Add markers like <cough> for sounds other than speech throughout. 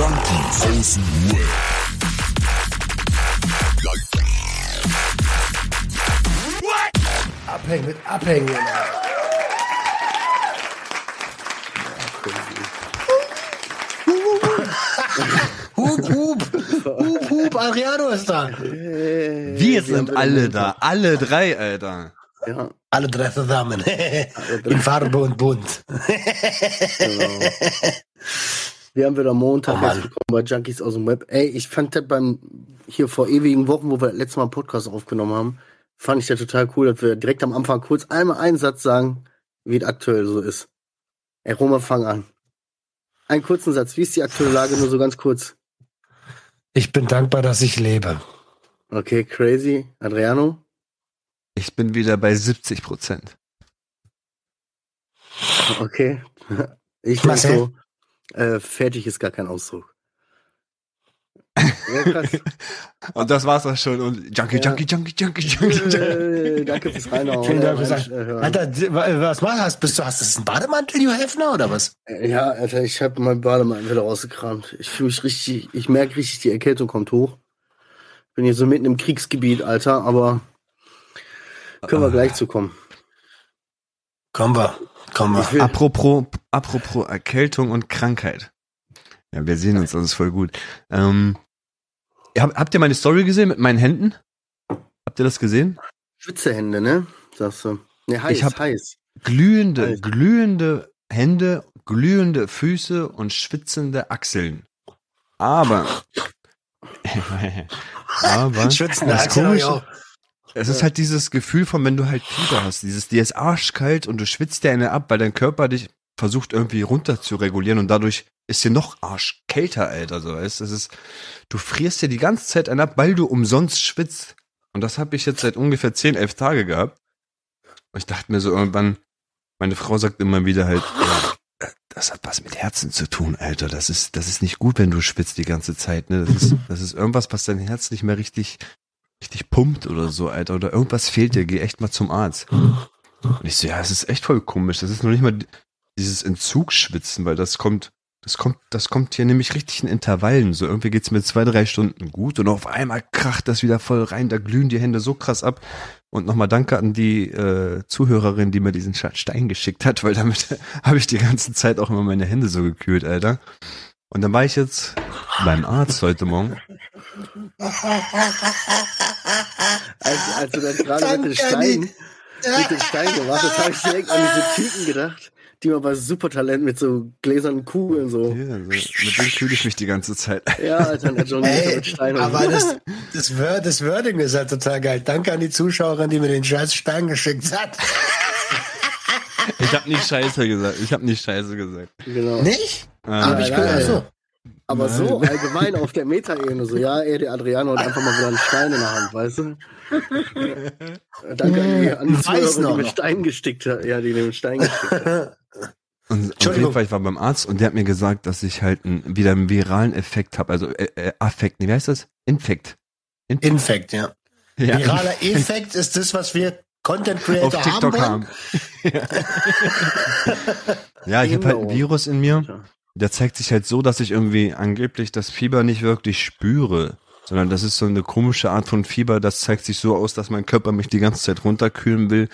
Junkies aus dem Web. Abhängen mit Abhängen. Hup, hup, hup, hup, Adriano ist da. Wir sind alle da, alle drei, Alter. Ja, Alle drei zusammen. <laughs> In Farbe und bunt. genau. <laughs> Wir haben wieder Montag Oh bekommen bei Junkies aus dem Web. Ey, ich fand das beim, hier vor ewigen Wochen, wo wir letztes Mal einen Podcast aufgenommen haben, fand ich das total cool, dass wir direkt am Anfang kurz einmal einen Satz sagen, wie es aktuell so ist. Ey, Roma, fang an. Einen kurzen Satz. Wie ist die aktuelle Lage? Nur so ganz kurz. Ich bin dankbar, dass ich lebe. Okay, crazy. Adriano? Ich bin wieder bei 70 Prozent. Okay. <laughs> Ich denke so, äh, fertig ist gar kein Ausdruck. Ja. <laughs> Und das war's auch schon. Und Junkie, Ja. Junkie, Junkie, Junkie, Junkie, Junkie. äh, danke fürs <laughs> Reinhauen. Vielen Dank Äh, fürs äh, Alter, was machst hast? Bist du, hast du das ein Bademantel, Joe Hefner, oder was? Ja, Alter, ich habe mein Bademantel wieder rausgekramt. Ich fühle mich richtig, ich merke richtig, die Erkältung kommt hoch. Bin hier so mitten im Kriegsgebiet, Alter, aber können wir gleich zu kommen. Kommen wir, Ich will, Apropos, apropos Erkältung und Krankheit. Ja, wir sehen uns, das ist voll gut. Ähm, hab, habt ihr meine Story gesehen mit meinen Händen? Habt ihr das gesehen? Schwitzehände, ne? Sagst du. Ne, heiß, Ich hab- heiß. Glühende, Alter. glühende Hände, glühende Füße und schwitzende Achseln. Aber, <laughs> aber, Schwitzen, das Axel, hab ich Komische-. Es ist halt dieses Gefühl von, wenn du halt Fieber hast, dieses, dir ist arschkalt und du schwitzt dir eine ab, weil dein Körper dich versucht irgendwie runter zu regulieren und dadurch ist dir noch arschkälter, Alter, so weißt Es ist, du frierst dir die ganze Zeit einen ab, weil du umsonst schwitzt. Und das habe ich jetzt seit ungefähr 10, 11 Tage gehabt. Und ich dachte mir so irgendwann, meine Frau sagt immer wieder halt, das hat was mit Herzen zu tun, Alter. Das ist, das ist nicht gut, wenn du schwitzt die ganze Zeit, ne? Das ist, das ist irgendwas, was dein Herz nicht mehr richtig richtig pumpt oder so, Alter, oder irgendwas fehlt dir, geh echt mal zum Arzt. Und ich so, ja, es ist echt voll komisch. Das ist noch nicht mal dieses Entzugsschwitzen, weil das kommt, das kommt, das kommt hier nämlich richtig in Intervallen. So irgendwie geht's mir zwei, drei Stunden gut und auf einmal kracht das wieder voll rein, da glühen die Hände so krass ab. Und nochmal danke an die äh, Zuhörerin, die mir diesen Stein geschickt hat, weil damit <laughs> habe ich die ganze Zeit auch immer meine Hände so gekühlt, Alter. Und dann war ich jetzt beim Arzt heute Morgen. Als, als du dann <laughs> gerade mit den Steinen, mit den Steinen gemacht hast, habe ich direkt an diese Typen gedacht, die man bei Supertalent mit so gläsernen Kugeln so. Ja, so, mit dem kühle ich mich die ganze Zeit. Ja, Alter, der John Ey, mit Steinen. aber das, das, Word, das Wording ist halt total geil. Danke an die Zuschauerin, die mir den scheiß Stein geschickt hat. Ich habe nicht Scheiße gesagt. Ich habe nicht Scheiße gesagt. genau. Nicht? Ähm, Hab ich ja, gehört. ja. Achso. Aber Nein. so allgemein auf der Metaebene, so, ja, ey, der Adriano hat einfach mal wieder einen Stein in der Hand, weißt du? <laughs> Danke an die, an die noch. die mir Stein gestickt hat. Ja, die den Stein gestickt hat. <laughs> und auf jeden Fall, ich war beim Arzt und der hat mir gesagt, dass ich halt einen, wieder einen viralen Effekt habe. Also äh, äh, Affekt, nee, wie heißt das? Infekt. Infekt, ja. Ja, Viraler <laughs> Effekt ist das, was wir Content auf Creator haben TikTok wollen. haben. ja, ich habe halt ein Genau. Virus in mir. Der zeigt sich halt so, dass ich irgendwie angeblich das Fieber nicht wirklich spüre, sondern das ist so eine komische Art von Fieber. Das zeigt sich so aus, dass mein Körper mich die ganze Zeit runterkühlen will.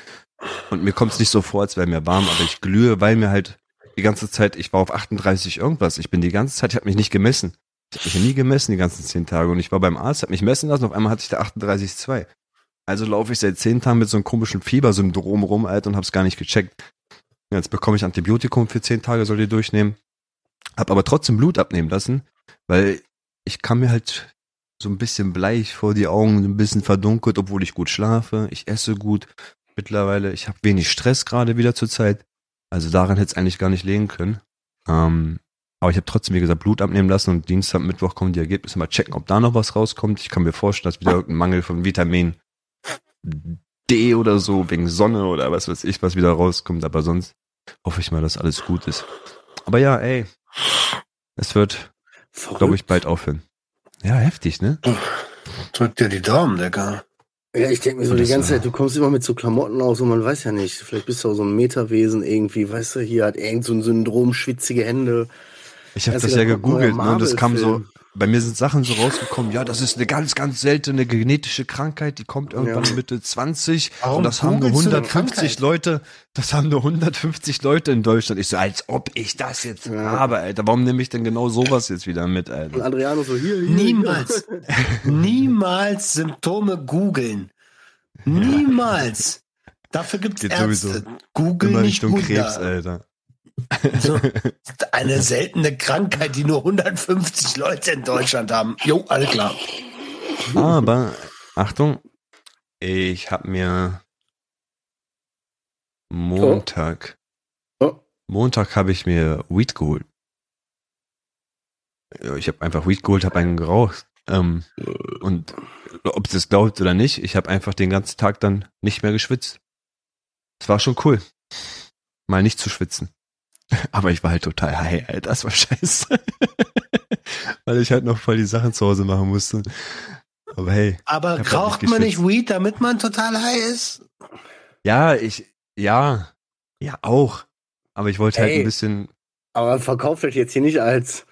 Und mir kommt es nicht so vor, als wäre mir warm, aber ich glühe, weil mir halt die ganze Zeit, ich war auf 38 irgendwas. Ich bin die ganze Zeit, ich habe mich nicht gemessen. Ich habe mich nie gemessen die ganzen zehn Tage. Und ich war beim Arzt, habe mich messen lassen, auf einmal hatte ich da 38,2. Also laufe ich seit zehn Tagen mit so einem komischen Fiebersyndrom rum, Alter, und hab's gar nicht gecheckt. Jetzt bekomme ich Antibiotikum für zehn Tage, soll die durchnehmen. Hab aber trotzdem Blut abnehmen lassen, weil ich kam mir halt so ein bisschen bleich vor die Augen, ein bisschen verdunkelt, obwohl ich gut schlafe. Ich esse gut mittlerweile. Ich habe wenig Stress gerade wieder zur Zeit. Also daran hätte es eigentlich gar nicht liegen können. Ähm, aber ich habe trotzdem, wie gesagt, Blut abnehmen lassen und Dienstag, Mittwoch kommen die Ergebnisse. Mal checken, ob da noch was rauskommt. Ich kann mir vorstellen, dass wieder irgendein Mangel von Vitamin D oder so, wegen Sonne oder was weiß ich, was wieder rauskommt. Aber sonst hoffe ich mal, dass alles gut ist. Aber ja, ey, es wird, glaube ich, bald aufhören. Ja, heftig, ne? Drück dir die Daumen, Digga. Ja, ich denke mir so die ganze Zeit, du kommst immer mit so Klamotten aus und man weiß ja nicht. Vielleicht bist du auch so ein Meterwesen irgendwie, weißt du, hier hat irgend so ein Syndrom, schwitzige Hände. Ich habe Das ja gegoogelt ne, und es kam so. Bei mir sind Sachen so rausgekommen, ja, das ist eine ganz, ganz seltene genetische Krankheit, die kommt irgendwann Ja. Mitte 20 Warum und das haben nur googelst du denn 150 Krankheit? Leute, das haben nur 150 Leute in Deutschland. Ich so, als ob ich das jetzt Ja. habe, Alter. Warum nehme ich denn genau sowas jetzt wieder mit, Und Alter? Adriano so hier, hier. Niemals. <laughs> Niemals Symptome googeln. Niemals. Dafür gibt es Geht Ärzte. sowieso Google Immer nicht Richtung Wunder. Krebs, Alter. So, eine seltene Krankheit, die nur 150 Leute in Deutschland haben. Jo, alles klar. Aber, Achtung, ich habe mir Montag, Oh. Montag habe ich mir Weed geholt. Ich habe einfach Weed geholt, habe einen geraucht. Ähm, und ob es glaubt oder nicht, ich habe einfach den ganzen Tag dann nicht mehr geschwitzt. Es war schon cool, mal nicht zu schwitzen. Aber ich war halt total high, Alter, das war scheiße. <laughs> Weil ich halt noch voll die Sachen zu Hause machen musste. Aber hey, Aber halt raucht nicht man nicht. Weed, damit man total high ist? Ja, ich, ja, ja auch. Aber ich wollte halt Ey. ein bisschen, Aber verkauft euch jetzt hier nicht als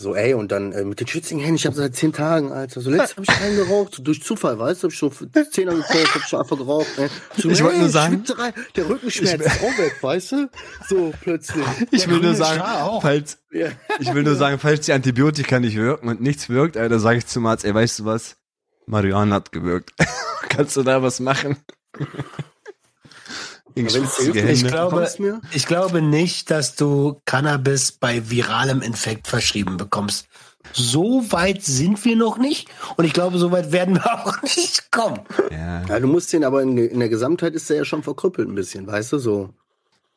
so, ey, und dann äh, mit den schwitzigen Händen, ich habe seit zehn Tagen, Alter. So letztes habe ich keinen geraucht, so durch Zufall, weißt du, hab ich schon Zehner gekauft, hab schon einfach geraucht. Ne? So, Ich wollte ey, nur sagen- Schwitzerei, der Rückenschmerz ist auch weg, weißt du? So plötzlich. <laughs> ich will nur sagen, falls, Ja. ich will nur sagen, falls die Antibiotika nicht wirken und nichts wirkt, Alter, sage ich zum Arzt, ey, weißt du was? Marihuana hat gewirkt. <laughs> Kannst du da was machen? Ich glaube, ich glaube nicht, dass du Cannabis bei viralem Infekt verschrieben bekommst. So weit sind wir noch nicht. Und ich glaube, so weit werden wir <laughs> auch nicht kommen. Ja. Ja, du musst den, aber in, in der Gesamtheit ist der ja schon verkrüppelt ein bisschen, weißt du, so.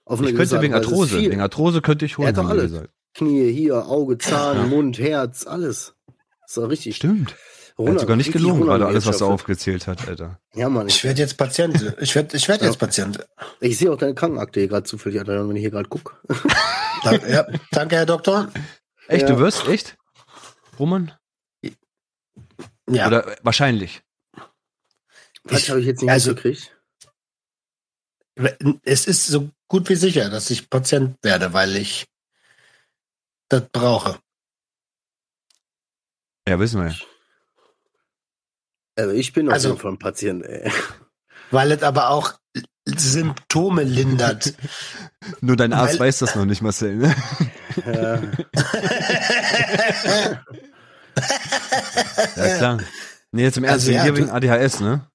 Auf eine Ich könnte wegen. Arthrose, wegen Arthrose könnte ich Er holen, hat doch alles. Knie, hier, Auge, Zahn, Ja. Mund, Herz, alles. Ist doch richtig. Stimmt. Er Runter- hat sogar nicht gelogen, gerade alles, was er aufgezählt hat, Alter. Ja, Mann. Ich Ich, werde jetzt Patient. Ich werde ich werd Ja. jetzt Patient. ich sehe auch deine Krankenakte hier gerade zufällig, Adrian, wenn ich hier gerade gucke. <laughs> Danke, ja, danke, Herr Doktor. Echt, Ja. du wirst? Echt? Roman? Ja, Oder äh, wahrscheinlich. Was Ich- habe ich jetzt nicht also- mitgekriegt? es ist so gut wie sicher, dass ich Patient werde, weil ich das brauche. Ja, wissen wir ja. Also ich bin auf Also- jeden Fall ein Patient, ey. Weil es aber auch Symptome lindert. <laughs> Nur dein Arzt Weil- weiß das noch nicht, Marcel. Ne? Ja. Ja, klar. Nee, jetzt im Ernst, Also, wegen ja, wegen ADHS, ne?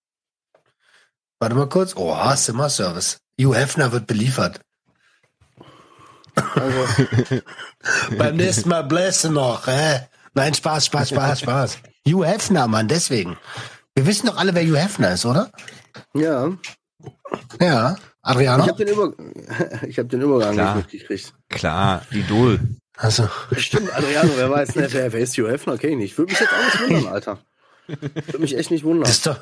Warte mal kurz. Oh, Zimmerservice. Hugh Hefner wird beliefert. Also, <laughs> Beim nächsten Mal bläst du noch. Äh? Nein, Spaß, Spaß, Spaß, <laughs> Spaß. Hugh Hefner, Mann, deswegen. Wir wissen doch alle, wer Hugh Hefner ist, oder? ja. Ja. Ich Adriano? habe den, Über <laughs> ich hab den Übergang Klar. nicht mitgekriegt. Klar, Idol. Also, Stimmt, Adriano, wer weiß, ne, wer, wer ist Hugh Hefner? Kenn ich nicht. Würde mich jetzt auch nicht wundern, Alter. Würde mich echt nicht wundern. das ist doch.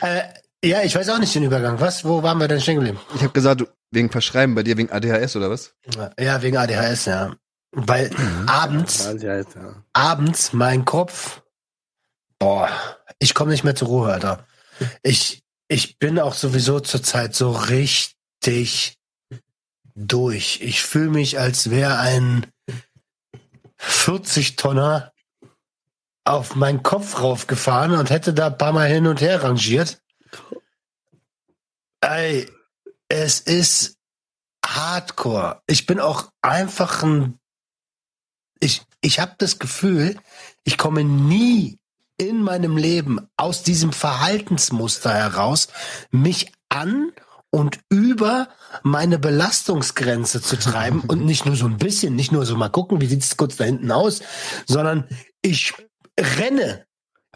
Äh, ja, ich weiß auch nicht den Übergang. Was? Wo waren wir denn stehen geblieben? Ich habe gesagt, wegen Verschreiben bei dir wegen ADHS oder was? Ja, wegen ADHS, ja. Weil abends, Ja, ja, ja. abends mein Kopf, boah, ich komme nicht mehr zur Ruhe, Alter. Ich, ich bin auch sowieso zurzeit so richtig durch. Ich fühle mich, als wäre ein 40-Tonner auf meinen Kopf raufgefahren und hätte da ein paar Mal hin und her rangiert. Ey, es ist Hardcore. Ich bin auch einfach ein. Ich, ich habe das Gefühl, ich komme nie in meinem Leben aus diesem Verhaltensmuster heraus, mich an und über meine Belastungsgrenze zu treiben <laughs> und nicht nur so ein bisschen, nicht nur so mal gucken, wie sieht's kurz da hinten aus, sondern ich renne.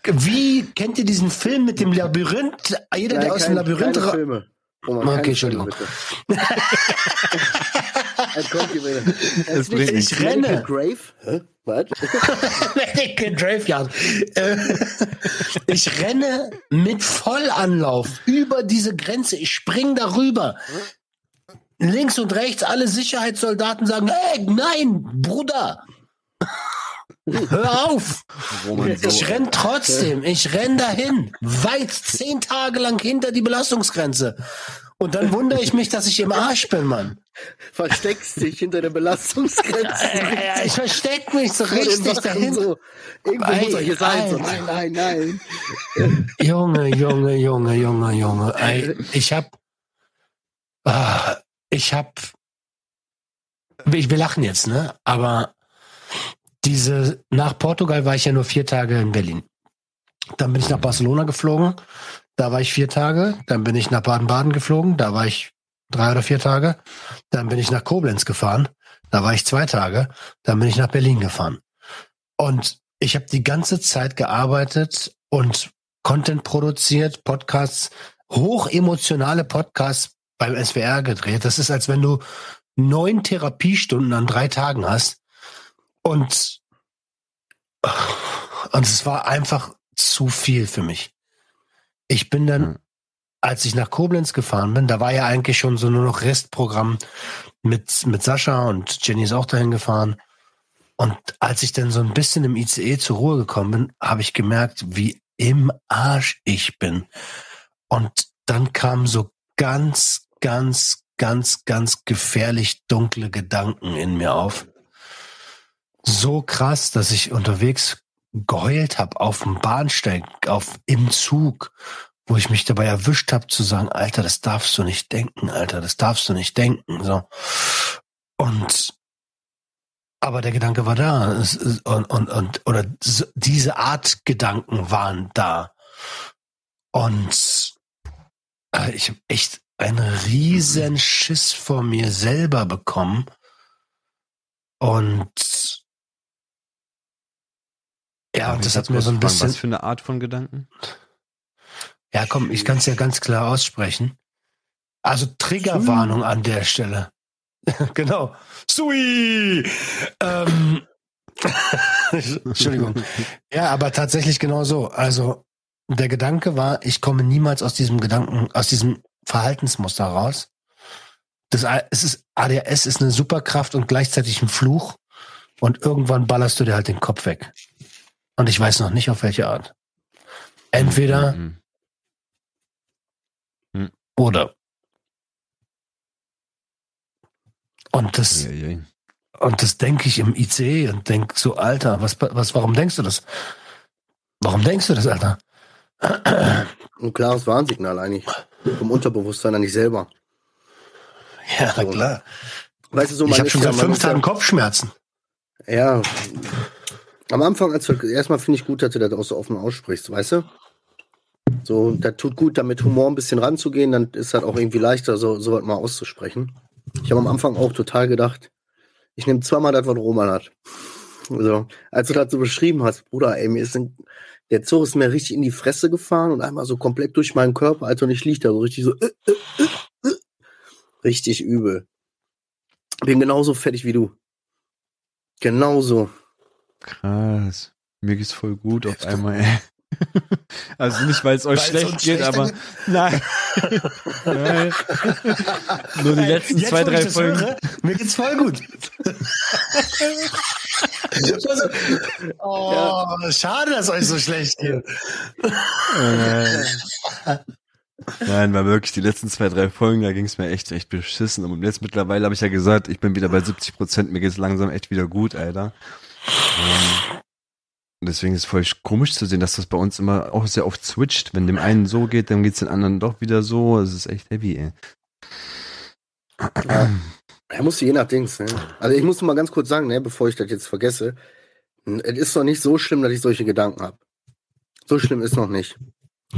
Wie kennt ihr diesen Film mit dem Labyrinth? Jeder, der Nein, aus kein- dem Labyrinth ra- Filme. Roman, Okay, Entschuldigung. Jetzt kommt wieder. Es bringt. Ich Medical renne. Grave? Hä? Was? <laughs> Medical Graveyard. Äh, ich renne mit Vollanlauf über diese Grenze. Ich spring darüber. Links und rechts alle Sicherheitssoldaten sagen, hey, nein, Bruder. Hör auf. Ich renn trotzdem. Ich renn dahin. Weit zehn Tage lang hinter die Belastungsgrenze. Und dann wundere ich mich, dass ich im Arsch bin, Mann. Versteckst dich hinter der Belastungsgrenze. Äh, Ich versteck mich so richtig dahin. So. Irgendwo muss er hier sein. So, Alter. nein, nein, nein. Junge, Junge, Junge, Junge, Junge. Ey, ich hab, ah, ich hab, ich, wir lachen jetzt, ne? Aber diese, nach Portugal war ich ja nur vier Tage in Berlin. Dann bin ich nach Barcelona geflogen. Da war ich vier Tage. Dann bin ich nach Baden-Baden geflogen. Da war ich drei oder vier Tage. Dann bin ich nach Koblenz gefahren. Da war ich zwei Tage. Dann bin ich nach Berlin gefahren. Und ich habe die ganze Zeit gearbeitet und Content produziert, Podcasts, hochemotionale Podcasts beim SWR gedreht. Das ist, als wenn du neun Therapiestunden an drei Tagen hast. Und, und es war einfach zu viel für mich. Ich bin dann, Hm. als ich nach Koblenz gefahren bin, da war ja eigentlich schon so nur noch Restprogramm mit, mit Sascha und Jenny ist auch dahin gefahren. Und als ich dann so ein bisschen im ICE zur Ruhe gekommen bin, habe ich gemerkt, wie im Arsch ich bin. Und dann kamen so ganz, ganz, ganz, ganz gefährlich dunkle Gedanken in mir auf. So krass, dass ich unterwegs geheult habe auf dem Bahnsteig, auf im Zug, wo ich mich dabei erwischt habe zu sagen, Alter, das darfst du nicht denken, Alter, das darfst du nicht denken. So. Und aber der Gedanke war da. Und, und, und, oder diese Art Gedanken waren da. Und äh, ich habe echt einen riesen Schiss vor mir selber bekommen. Und ja, und das hat mir so ein bisschen. Was für eine Art von Gedanken? Ja, komm, ich kann es ja ganz klar aussprechen. Also Triggerwarnung an der Stelle. <laughs> genau. Sui! Ähm, <laughs> Entschuldigung. Ja, aber tatsächlich genau so. Also der Gedanke war, ich komme niemals aus diesem Gedanken, aus diesem Verhaltensmuster raus. Das, es ist, ADHS ist eine Superkraft und gleichzeitig ein Fluch. Und irgendwann ballerst du dir halt den Kopf weg. Und ich weiß noch nicht, auf welche Art. Entweder Mhm. oder. Und das, Ja, ja. und das denke ich im ICE und denk so, Alter, was, was, warum denkst du das? Warum denkst du das, Alter? Ein klares Warnsignal eigentlich. Vom Unterbewusstsein an dich selber. Ja, na klar. Weißt du, so Ich habe schon seit fünf Tagen Kopfschmerzen. Ja. Am Anfang, als erstmal finde ich gut, dass du das auch so offen aussprichst, weißt du? So, das tut gut, da mit Humor ein bisschen ranzugehen, dann ist das auch irgendwie leichter, so, so was mal auszusprechen. Ich habe am Anfang auch total gedacht, ich nehme zweimal das, was Roman hat. So, als du das so beschrieben hast, Bruder, ey, mir ist ein, der Zug ist mir richtig in die Fresse gefahren und einmal so komplett durch meinen Körper, Alter, und ich lieg da so richtig so, äh, äh, äh, äh. richtig übel. Bin genauso fertig wie du. Genauso. Krass. Mir geht's voll gut auf einmal, ey. <laughs> Also nicht, weil es euch schlecht geht, aber nein. nein. Nur die letzten Jetzt, zwei, drei Folgen. höre, mir geht's voll gut. oh, schade, dass euch so schlecht geht. Äh, Nein, war wirklich die letzten zwei, drei Folgen, da ging's mir echt, echt beschissen. Und jetzt mittlerweile habe ich ja gesagt, ich bin wieder bei 70 Prozent, mir geht's langsam echt wieder gut, Alter. Deswegen ist es voll komisch zu sehen, dass das bei uns immer auch sehr oft switcht. Wenn dem einen so geht, dann geht's den anderen doch wieder so. Es ist echt heavy, ey. Er musste je nach Dings, ne? Also ich muss mal ganz kurz sagen, ne, bevor ich das jetzt vergesse, es ist doch nicht so schlimm, dass ich solche Gedanken habe. So schlimm ist noch nicht.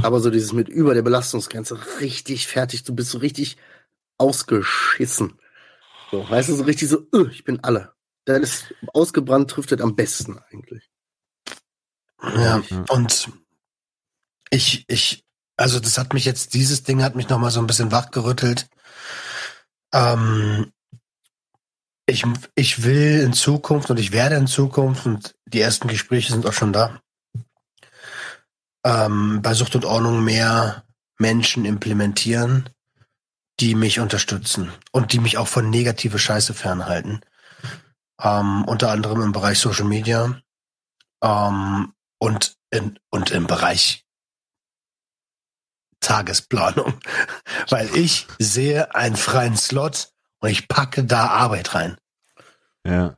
Aber so dieses mit über der Belastungsgrenze richtig fertig, du bist so richtig ausgeschissen. So, weißt du, so richtig so, "Ugh, ich bin alle. Das ist ausgebrannt, trifft das am besten eigentlich. Ja, und ich, ich, also das hat mich jetzt, dieses Ding hat mich noch mal so ein bisschen wachgerüttelt. Ähm, ich, ich will in Zukunft und ich werde in Zukunft und die ersten Gespräche sind auch schon da, ähm, bei Sucht und Ordnung mehr Menschen implementieren, die mich unterstützen und die mich auch von negative Scheiße fernhalten. Ähm, unter anderem im Bereich Social Media ähm, und, in, und im Bereich Tagesplanung. <laughs> Weil ich sehe einen freien Slot und ich packe da Arbeit rein. Ja.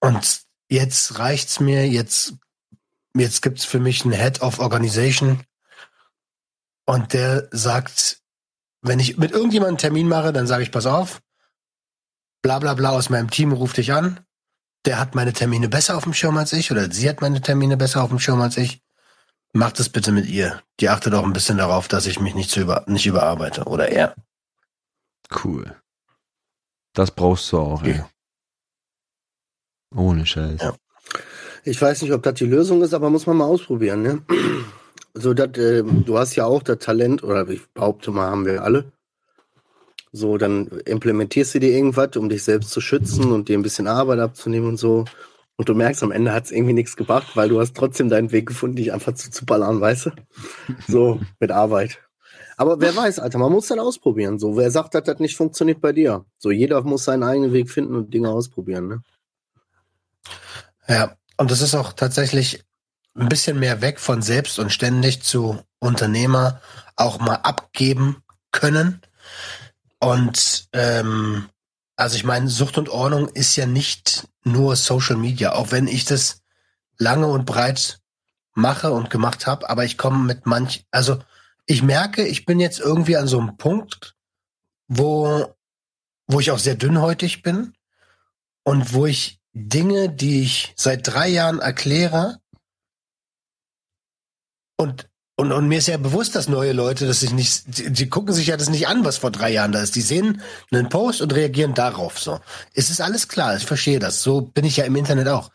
Und jetzt reicht's mir, jetzt, jetzt gibt's für mich einen Head of Organization und der sagt, wenn ich mit irgendjemandem einen Termin mache, dann sage ich, pass auf, bla bla bla aus meinem Team ruft dich an, der hat meine Termine besser auf dem Schirm als ich oder sie hat meine Termine besser auf dem Schirm als ich. Macht es bitte mit ihr. Die achtet auch ein bisschen darauf, dass ich mich nicht, zu über, nicht überarbeite. Oder er. Cool. Das brauchst du auch, ey. Ja. Ohne Scheiß. Ja. Ich weiß nicht, ob das die Lösung ist, aber muss man mal ausprobieren, ne? <clears throat> So, dat, äh, du hast ja auch das Talent, oder ich behaupte mal, haben wir alle. So, dann implementierst du dir irgendwas, um dich selbst zu schützen und dir ein bisschen Arbeit abzunehmen und so. Und du merkst, am Ende hat es irgendwie nichts gebracht, weil du hast trotzdem deinen Weg gefunden, dich einfach zu, zu ballern, weißt du? <laughs> So, mit Arbeit. Aber wer weiß, Alter, man muss dann ausprobieren. So, wer sagt, dass das nicht funktioniert bei dir? So, jeder muss seinen eigenen Weg finden und Dinge ausprobieren, ne? Ja, und das ist auch tatsächlich ein bisschen mehr weg von selbst und ständig zu Unternehmer auch mal abgeben können. Und ähm, also ich meine, Sucht und Ordnung ist ja nicht nur Social Media, auch wenn ich das lange und breit mache und gemacht habe, aber ich komme mit manch, also ich merke, ich bin jetzt irgendwie an so einem Punkt, wo, wo ich auch sehr dünnhäutig bin und wo ich Dinge, die ich seit drei Jahren erkläre und und, und mir ist ja bewusst, dass neue Leute, dass sich nicht, die, die gucken sich ja das nicht an, was vor drei Jahren da ist. Die sehen einen Post und reagieren darauf so. Es ist alles klar, ich verstehe das. So bin ich ja im Internet auch.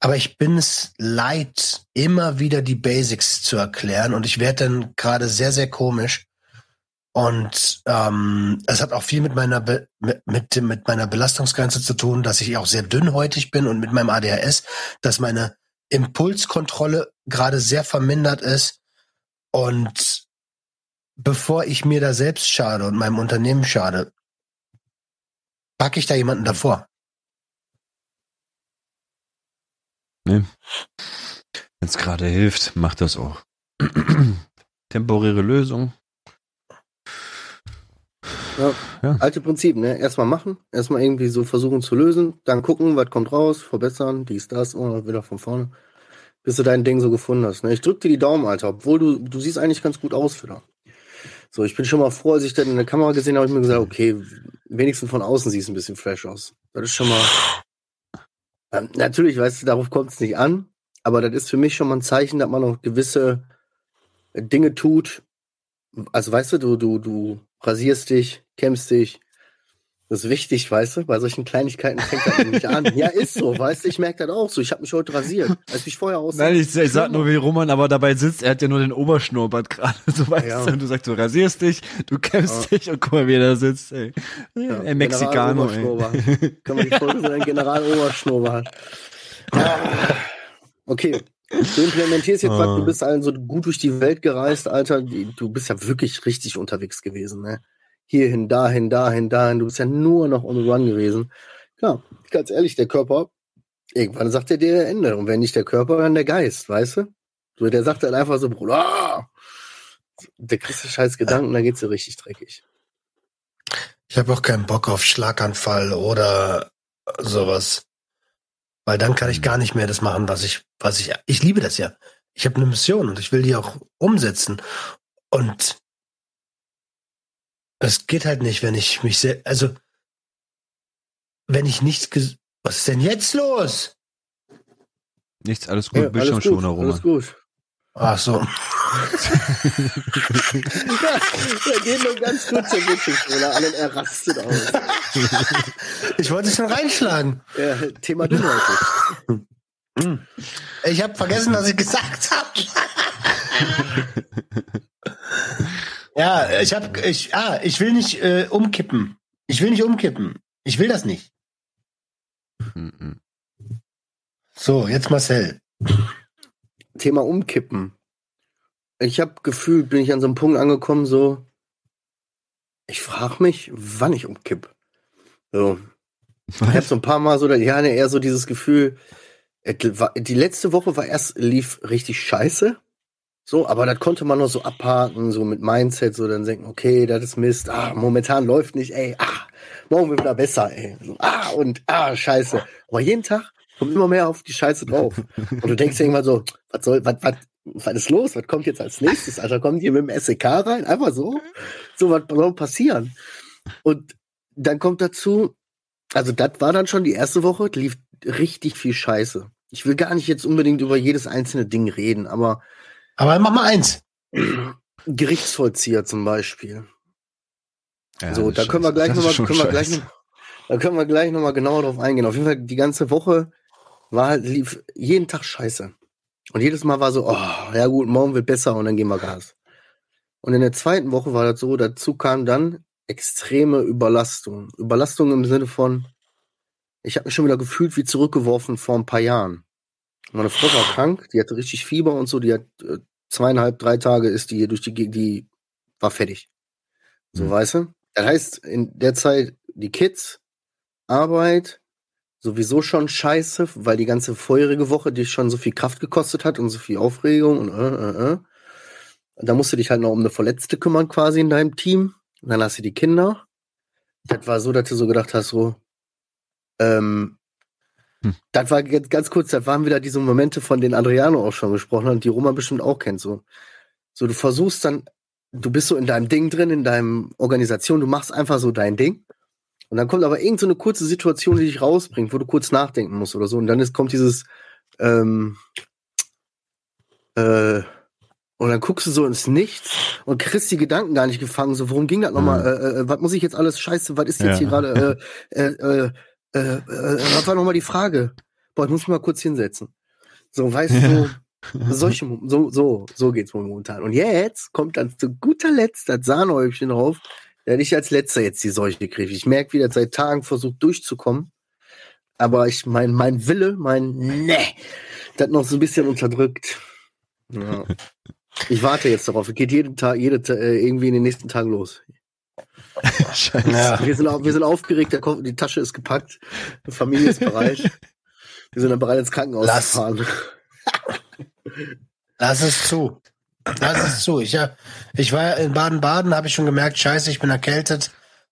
Aber ich bin es leid, immer wieder die Basics zu erklären und ich werde dann gerade sehr, sehr komisch. Und ähm, es hat auch viel mit meiner Be mit, mit, mit meiner Belastungsgrenze zu tun, dass ich auch sehr dünnhäutig bin und mit meinem ADHS, dass meine Impulskontrolle gerade sehr vermindert ist und bevor ich mir da selbst schade und meinem Unternehmen schade, packe ich da jemanden davor. Nee. Wenn es gerade hilft, macht das auch. <clears throat> Temporäre Lösung. Ja, Ja. Alte Prinzip, ne? Erstmal machen, erstmal irgendwie so versuchen zu lösen, dann gucken, was kommt raus, verbessern, dies, das, und wieder von vorne. Bis du dein Ding so gefunden hast. Ne? Ich drück dir die Daumen, Alter, obwohl du, du siehst eigentlich ganz gut aus, Fitter. So, ich bin schon mal froh, als ich dann in der Kamera gesehen habe, habe ich mir gesagt, okay, wenigstens von außen siehst du ein bisschen fresh aus. Das ist schon mal. <sighs> Ähm, natürlich, weißt du, darauf kommt es nicht an, aber das ist für mich schon mal ein Zeichen, dass man noch gewisse Dinge tut. Also, weißt du, du, du, du rasierst dich, kämmst dich. Das ist wichtig, weißt du? Bei solchen Kleinigkeiten fängt das nämlich an. Ja, ist so, weißt du? Ich merke das auch so. Ich habe mich heute rasiert, als ich vorher aussah. Nein, ich, ich sag nur wie Roman, aber dabei sitzt, er hat ja nur den Oberschnurrbart gerade. <laughs> So weißt Ja. du, und du sagst, du rasierst dich, du kämpfst dich und guck mal, wie er da sitzt, ey. Ja, ey Mexicano, ey. Können wir die Folge so ein General-Oberschnurrbart. Ah, Okay. Du implementierst jetzt was, du bist allen so gut durch die Welt gereist, Alter. Du bist ja wirklich richtig unterwegs gewesen, ne? Hierhin, dahin, dahin, dahin. Du bist ja nur noch on the run gewesen. Ja, ganz ehrlich, der Körper, irgendwann sagt er dir Ende. Und wenn nicht der Körper, dann der Geist, weißt du? So, der sagt dann einfach so, Bruder, der kriegst du scheiß Gedanken, dann geht's dir richtig dreckig. Ich habe auch keinen Bock auf Schlaganfall oder sowas. Weil dann kann ich gar nicht mehr das machen, was ich, was ich, ich liebe das ja. Ich habe eine Mission und ich will die auch umsetzen. Und es geht halt nicht, wenn ich mich sehr, also, wenn ich nichts, ges- was ist denn jetzt los? Nichts, alles gut, Ja, Bildschirmschoner, alles Roman. gut. Ach so. <laughs> Er geht nur ganz kurz zur Bildschirmschoner an und er rastet aus. Ich wollte schon reinschlagen. Ja, Thema dünnhäutig. Ich habe vergessen, was ich gesagt habe. <laughs> ja, ich habe ich ah, ich will nicht äh, umkippen. Ich will nicht umkippen. Ich will das nicht. Mhm. So, jetzt Marcel. Thema Umkippen. Ich habe gefühlt, bin ich an so einem Punkt angekommen, so, ich frage mich, wann ich umkipp. So. Ich habe so ein paar Mal so, ja, eher so dieses Gefühl, war- die letzte Woche war erst, lief richtig scheiße. So, aber das konnte man noch so abhaken, so mit Mindset, so dann denken, okay, das ist Mist, ah, momentan läuft nicht, ey, ah, morgen wird wieder besser, ey. So, ah, und ah, scheiße. Aber jeden Tag kommt immer mehr auf die Scheiße drauf. Und du denkst irgendwann so, was soll, was, was, was ist los? Was kommt jetzt als nächstes? Alter, kommt hier mit dem SEK rein? Einfach so? So, was soll passieren? Und dann kommt dazu, also das war dann schon die erste Woche, lief richtig viel Scheiße. Ich will gar nicht jetzt unbedingt über jedes einzelne Ding reden, aber Aber mach mal eins. Gerichtsvollzieher zum Beispiel. Ja, so, da können wir gleich nochmal, können wir gleich noch, da können wir gleich nochmal genauer drauf eingehen. Auf jeden Fall die ganze Woche war halt, lief jeden Tag scheiße. Und jedes Mal war so, oh, ja gut, morgen wird besser und dann gehen wir Gas. Und in der zweiten Woche war das so, dazu kam dann extreme Überlastung. Überlastung im Sinne von, ich habe mich schon wieder gefühlt wie zurückgeworfen vor ein paar Jahren. Meine Frau war krank, die hatte richtig Fieber und so, die hat äh, zweieinhalb, drei Tage ist die hier durch die Gegend, die war fertig. So, Mhm. weißt du? Das heißt, in der Zeit die Kids, Arbeit, sowieso schon scheiße, weil die ganze vorherige Woche dich schon so viel Kraft gekostet hat und so viel Aufregung und äh, äh, äh. Da musst du dich halt noch um eine Verletzte kümmern quasi in deinem Team. Und dann hast du die Kinder. Das war so, dass du so gedacht hast, so, ähm, Hm. das war ganz kurz, das waren wieder diese Momente, von denen Adriano auch schon gesprochen hat und die Roma bestimmt auch kennt, so. So, du versuchst dann, du bist so in deinem Ding drin, in deinem Organisation, du machst einfach so dein Ding. Und dann kommt aber irgend so eine kurze Situation, die dich rausbringt, wo du kurz nachdenken musst oder so. Und dann ist, kommt dieses, ähm, äh, und dann guckst du so ins Nichts und kriegst die Gedanken gar nicht gefangen. So, worum ging das nochmal? Äh, äh, was muss ich jetzt alles scheiße? Was ist jetzt Ja. hier gerade? Äh, äh, äh, äh, was war nochmal die Frage? Boah, ich muss mich mal kurz hinsetzen. So, weißt du, <laughs> solche, so, so, so geht's momentan. Und jetzt kommt dann zu guter Letzt das Sahnehäubchen drauf, der ich als letzter jetzt die Seuche kriege. Ich merke, wie das seit Tagen versucht durchzukommen. Aber ich, mein, mein Wille, mein Ne, das noch so ein bisschen unterdrückt. Ja. <laughs> Ich warte jetzt darauf. Es geht jeden Tag, jede, äh, irgendwie in den nächsten Tagen los. <laughs> Scheiße. Ja. Wir sind, wir sind aufgeregt, der Koffer, die Tasche ist gepackt, die Familie ist bereit. <laughs> Wir sind dann bereit, ins Krankenhaus Lass. zu fahren. <laughs> Lass es zu. Lass es zu. Ich, ja, ich war ja in Baden-Baden, habe ich schon gemerkt, scheiße, ich bin erkältet.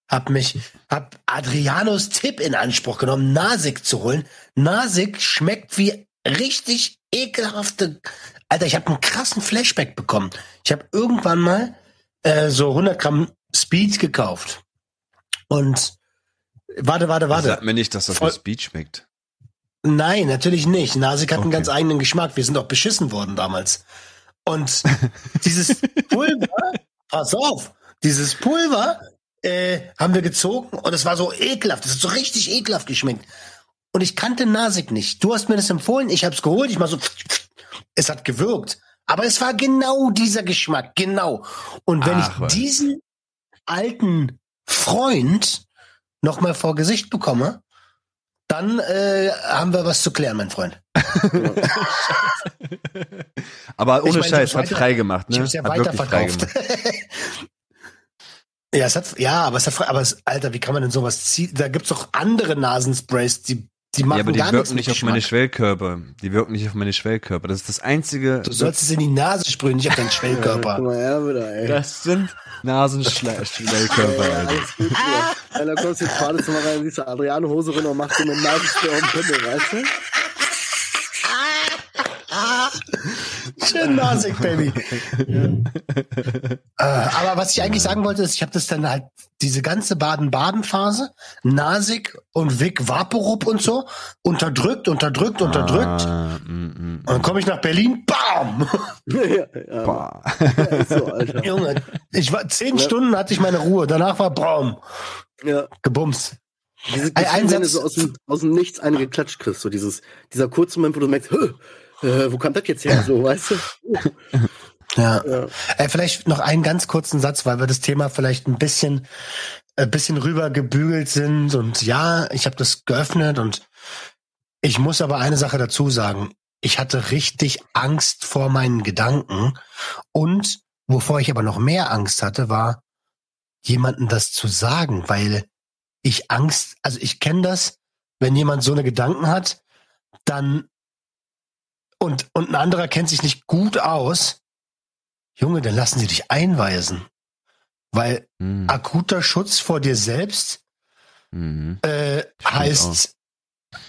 Hab mich, hab Adrianos Tipp in Anspruch genommen, Nasik zu holen. Nasik schmeckt wie richtig ekelhafte. Alter, ich habe einen krassen Flashback bekommen. Ich habe irgendwann mal äh, so 100 Gramm Speed gekauft. Und warte, warte, warte. Sag mir nicht, dass das Voll- Speed schmeckt. Nein, natürlich nicht. Nasik hat einen Okay. ganz eigenen Geschmack. Wir sind auch beschissen worden damals. Und <laughs> dieses Pulver, pass auf, dieses Pulver äh, haben wir gezogen und es war so ekelhaft. Es hat so richtig ekelhaft geschmeckt. Und ich kannte Nasik nicht. Du hast mir das empfohlen, ich habe es geholt, ich mal so, <tsk> es hat gewirkt. Aber es war genau dieser Geschmack, genau. Und wenn Ach, ich diesen alten Freund noch mal vor Gesicht bekomme, dann äh, haben wir was zu klären, mein Freund. <laughs> Aber ohne Ich meine, Scheiß, ich hab's hat frei gemacht, Ich ne? habe es ja hat weiterverkauft. <laughs> ja, es hat, ja, aber es hat, aber es, Alter, wie kann man denn sowas ziehen? Da gibt's doch andere Nasensprays, die, die machen Ja, aber die gar wirken nicht auf meine. Schwellkörper. Die wirken nicht auf meine Schwellkörper. Das ist das einzige. Du sollst es in die Nase sprühen, nicht auf deinen Guck Schwellkörper. mal her wieder, ey. das sind Nasenschwellkörper, <laughs> Ja, Alter. alles gut. Ja, da kommst du jetzt gerade mal rein, siehst du Adriano Hose runter und machst dir mit Nasenspray auf den Pimmel, weißt du? <laughs> Schön Nasig, Baby. <laughs> äh, aber was ich eigentlich sagen wollte, ist, ich habe das dann halt, diese ganze Baden-Baden-Phase, Nasig und Vic Vaporub und so, unterdrückt, unterdrückt, unterdrückt. Ah, mm, mm, Und dann komme ich nach Berlin, bam! <laughs> ja, ja, ist so, Alter. Junge, ich war zehn Ja. Stunden hatte ich meine Ruhe, danach war Braum, Ja. gebumst. Diese Ein- Gefühl, ein wenn du so aus dem, aus dem Nichts eine geklatscht kriegst, so dieses, dieser kurze Moment, wo du merkst, "Hö, äh, wo kam das jetzt her? So, weißt du? <laughs> Ja. Ja. Äh, vielleicht noch einen ganz kurzen Satz, weil wir das Thema vielleicht ein bisschen, ein bisschen rüber gebügelt sind. Und ja, ich habe das geöffnet und ich muss aber eine Sache dazu sagen. Ich hatte richtig Angst vor meinen Gedanken. Und wovor ich aber noch mehr Angst hatte, war, jemandem das zu sagen, weil ich Angst, also ich kenne das, wenn jemand so eine Gedanken hat, dann und, und ein anderer kennt sich nicht gut aus, Junge, dann lassen sie dich einweisen. Weil Mhm. akuter Schutz vor dir selbst Mhm. äh, heißt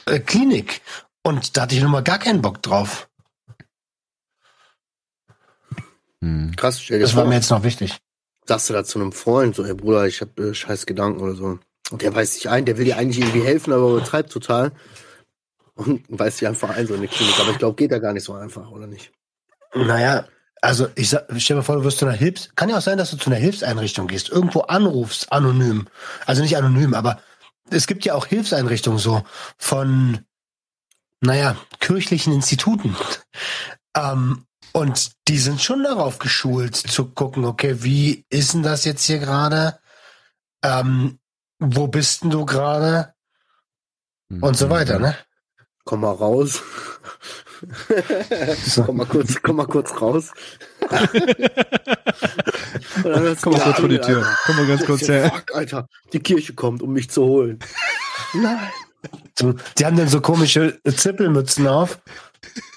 äh, Klinik. Und da hatte ich nun mal gar keinen Bock drauf. Mhm. Krass, stell dir Das war vor, mir jetzt noch wichtig. sagst du da zu einem Freund, so, ey Bruder, ich hab äh, scheiß Gedanken oder so. Und der weiß sich ein, der will dir eigentlich irgendwie helfen, aber übertreibt total. Und weist dich einfach ein, so in die Klinik. Aber ich glaube, geht da gar nicht so einfach, oder nicht? Naja, also ich stell dir vor, du wirst zu einer Hilfs... Kann ja auch sein, dass du zu einer Hilfseinrichtung gehst, irgendwo anrufst, anonym. Also nicht anonym, aber es gibt ja auch Hilfseinrichtungen so von, naja, kirchlichen Instituten. Ähm, und die sind schon darauf geschult, zu gucken, okay, wie ist denn das jetzt hier gerade? Ähm, wo bist denn du gerade? Und so weiter, ne? Komm mal raus. <laughs> Komm mal kurz, komm mal kurz raus. <laughs> Komm mal kurz vor die Tür. Alter. Komm mal ganz kurz her. Fuck, Alter, die Kirche kommt, um mich zu holen. Nein. So, die haben dann so komische Zippelmützen auf.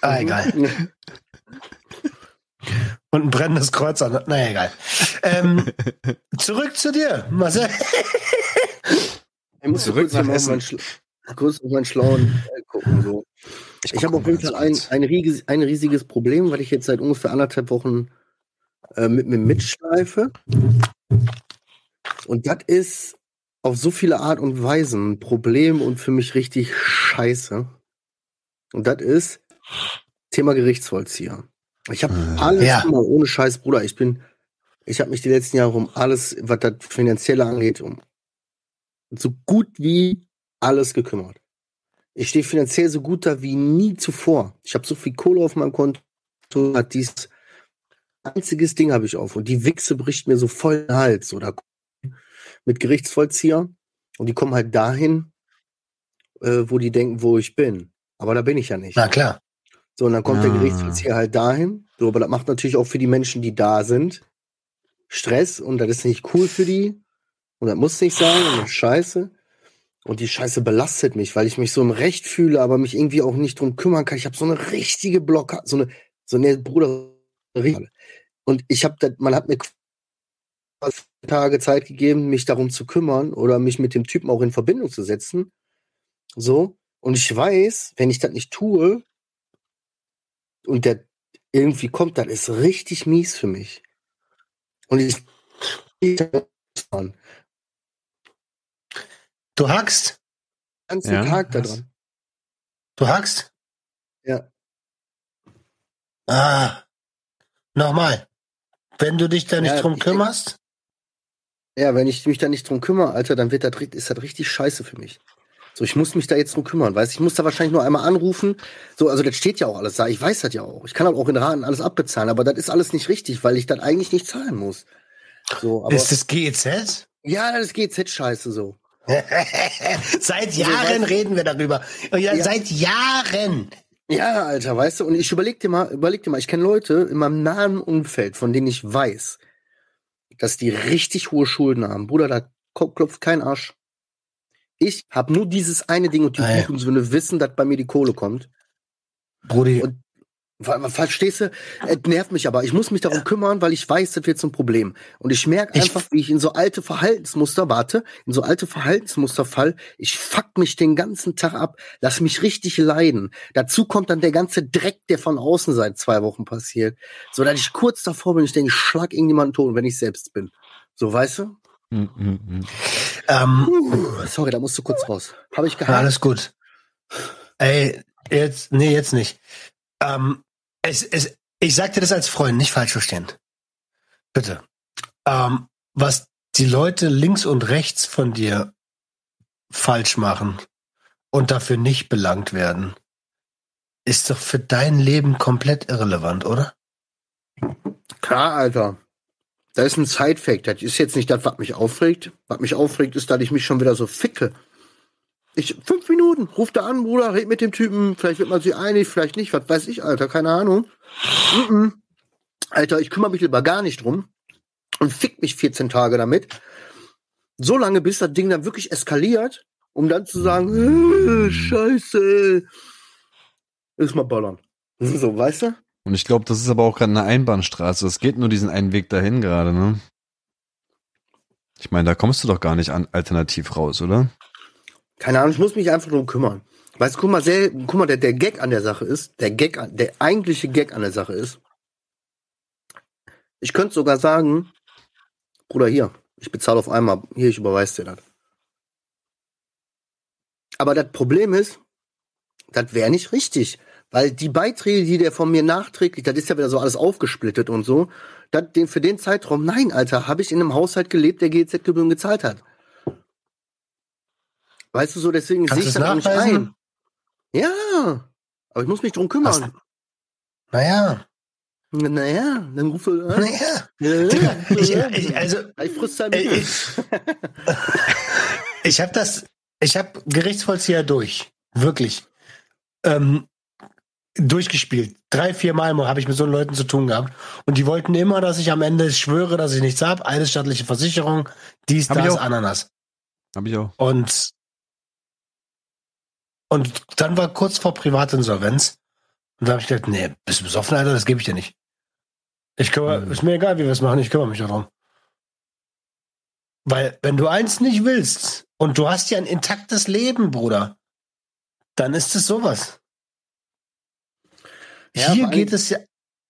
Ah, egal. Und ein brennendes Kreuz an. Naja, egal. Ähm, zurück zu dir, Marcel. Ich muss Zurück nach Essen. Kurz auf meinen schlauen äh, gucken. So. Ich, guck habe auf jeden Fall ein, ein, riesiges, ein riesiges Problem, weil ich jetzt seit ungefähr anderthalb Wochen äh, mit mir mitschleife. Und das ist auf so viele Art und Weisen ein Problem und für mich richtig scheiße. Und das ist Thema Gerichtsvollzieher. Ich habe Äh, alles ja. immer ohne Scheiß, Bruder. Ich bin, ich habe mich die letzten Jahre um alles, was das Finanzielle angeht, um so gut wie alles gekümmert. Ich stehe finanziell so gut da wie nie zuvor. Ich habe so viel Kohle auf meinem Konto, hat dies einziges Ding habe ich auf und die Wichse bricht mir so voll den Hals oder mit Gerichtsvollzieher und die kommen halt dahin, äh, wo die denken, wo ich bin. Aber da bin ich ja nicht. Na klar. So, und dann kommt der Ah. Gerichtsvollzieher halt dahin. So, aber das macht natürlich auch für die Menschen, die da sind, Stress und das ist nicht cool für die. Und das muss nicht sein und das ist scheiße. Und die Scheiße belastet mich, weil ich mich so im Recht fühle, aber mich irgendwie auch nicht drum kümmern kann. Ich habe so eine richtige Blockade, so eine, so eine Bruder. Und ich habe, man hat mir Tage Zeit gegeben, mich darum zu kümmern oder mich mit dem Typen auch in Verbindung zu setzen. So. Und ich weiß, wenn ich das nicht tue, und der irgendwie kommt, das ist richtig mies für mich. Und ich, Du hackst. ganzen Ja, Tag da dran. Du hackst. Ja. Ah. Nochmal. Wenn du dich da nicht Ja, drum kümmerst, Ja, wenn ich mich da nicht drum kümmere, Alter, dann wird das, ist das richtig scheiße für mich. So, ich muss mich da jetzt drum kümmern, weißt ich muss da wahrscheinlich nur einmal anrufen. So, also das steht ja auch alles da. Ich weiß das ja auch. Ich kann auch in Raten alles abbezahlen, aber das ist alles nicht richtig, weil ich das eigentlich nicht zahlen muss. So, aber ist es GEZ? ja, das ist GZ-Scheiße so. <laughs> seit Jahren reden wir darüber. Ja, Ja. Seit Jahren. Ja, Alter, weißt du, und ich überleg dir mal, überleg dir mal, ich kenne Leute in meinem nahen Umfeld, von denen ich weiß, dass die richtig hohe Schulden haben. Bruder, da klopft kein Arsch. Ich habe nur dieses eine Ding und die Ey. Hurensöhne wissen, dass bei mir die Kohle kommt. Brudi, Und- Verstehst du? Es nervt mich aber. Ich muss mich darum kümmern, weil ich weiß, das wird zum Problem. Und ich merke einfach, wie ich in so alte Verhaltensmuster, warte, in so alte Verhaltensmuster fall. Ich fuck mich den ganzen Tag ab, lass mich richtig leiden. Dazu kommt dann der ganze Dreck, der von außen seit zwei Wochen passiert. So, dass ich kurz davor bin, ich denke, ich schlag irgendjemanden tot, wenn ich selbst bin. So, weißt du? Mhm, mhm. ähm, sorry, da musst du kurz raus. Habe ich gehabt? alles gut. Ey, jetzt, nee, jetzt nicht. Ähm, es, es, ich sag dir das als Freund, nicht falsch verstehen. Bitte. Ähm, was die Leute links und rechts von dir falsch machen und dafür nicht belangt werden, ist doch für dein Leben komplett irrelevant, oder? Klar, Alter. Da ist ein Side-Fact. Das ist jetzt nicht das, was mich aufregt. Was mich aufregt, ist, dass ich mich schon wieder so ficke. Ich, fünf Minuten, ruft da an, Bruder, red mit dem Typen, vielleicht wird man sich einig, vielleicht nicht, was weiß ich, Alter, keine Ahnung. Mm -mm. Alter, ich kümmere mich lieber gar nicht drum und fick mich 14 Tage damit. So lange, bis das Ding dann wirklich eskaliert, um dann zu sagen, äh, scheiße, ist mal ballern. So, weißt du? Und ich glaube, das ist aber auch gerade eine Einbahnstraße. Es geht nur diesen einen Weg dahin gerade, ne? Ich meine, da kommst du doch gar nicht an alternativ raus, oder? Keine Ahnung, ich muss mich einfach drum kümmern. Weißt du, guck mal, sehr, guck mal, der, der Gag an der Sache ist, der Gag, der eigentliche Gag an der Sache ist, ich könnte sogar sagen, Bruder, hier, ich bezahle auf einmal, hier, ich überweise dir das. Aber das Problem ist, das wäre nicht richtig. Weil die Beiträge, die der von mir nachträglich, das ist ja wieder so alles aufgesplittet und so, das, den, für den Zeitraum, nein, Alter, habe ich in einem Haushalt gelebt, der GZ-Gebühren gezahlt hat. Weißt du so, deswegen sehe ich das auch nicht ein. Ja, aber ich muss mich drum kümmern. Naja, Naja, dann rufst du an. naja. <laughs> Ja, Digga, ich, ich, also, ich frisst sein Äh, ich <laughs> ich habe das, ich habe Gerichtsvollzieher durch, wirklich ähm, durchgespielt. Drei, vier Mal habe ich mit so Leuten zu tun gehabt und die wollten immer, dass ich am Ende schwöre, dass ich nichts habe, eine staatliche Versicherung, dies, Hab ich das, auch. Ananas Hab ich auch. und und dann war kurz vor Privatinsolvenz und da habe ich gedacht, nee, bist du besoffen, Alter, das gebe ich dir nicht. Ich kümmere, Hm. ist mir egal, wie wir es machen, ich kümmere mich darum. Weil, wenn du eins nicht willst und du hast ja ein intaktes Leben, Bruder, dann ist es sowas. Ja, Hier geht es ja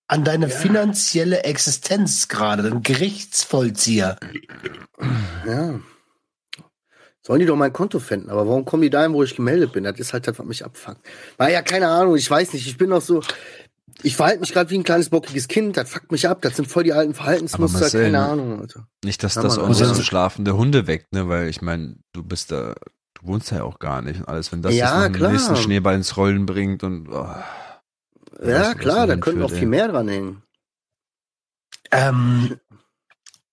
an deine Ja. finanzielle Existenz gerade, den Gerichtsvollzieher. Ja. Sollen die doch mein Konto finden, aber warum kommen die dahin, wo ich gemeldet bin? Das ist halt das, was mich abfuckt. Naja, keine Ahnung, ich weiß nicht. Ich bin noch so. Ich verhalte mich gerade wie ein kleines bockiges Kind, das fuckt mich ab, das sind voll die alten Verhaltensmuster, Marcel, keine ne? Ahnung, Alter. Nicht, dass Ja, das unsere also- schlafende Hunde weckt, ne? Weil ich meine, du bist da, du wohnst ja auch gar nicht und alles. Wenn das Ja, jetzt noch den nächsten Schneeball ins Rollen bringt und oh, Ja, klar, da könnten auch viel mehr dran hängen. Ähm,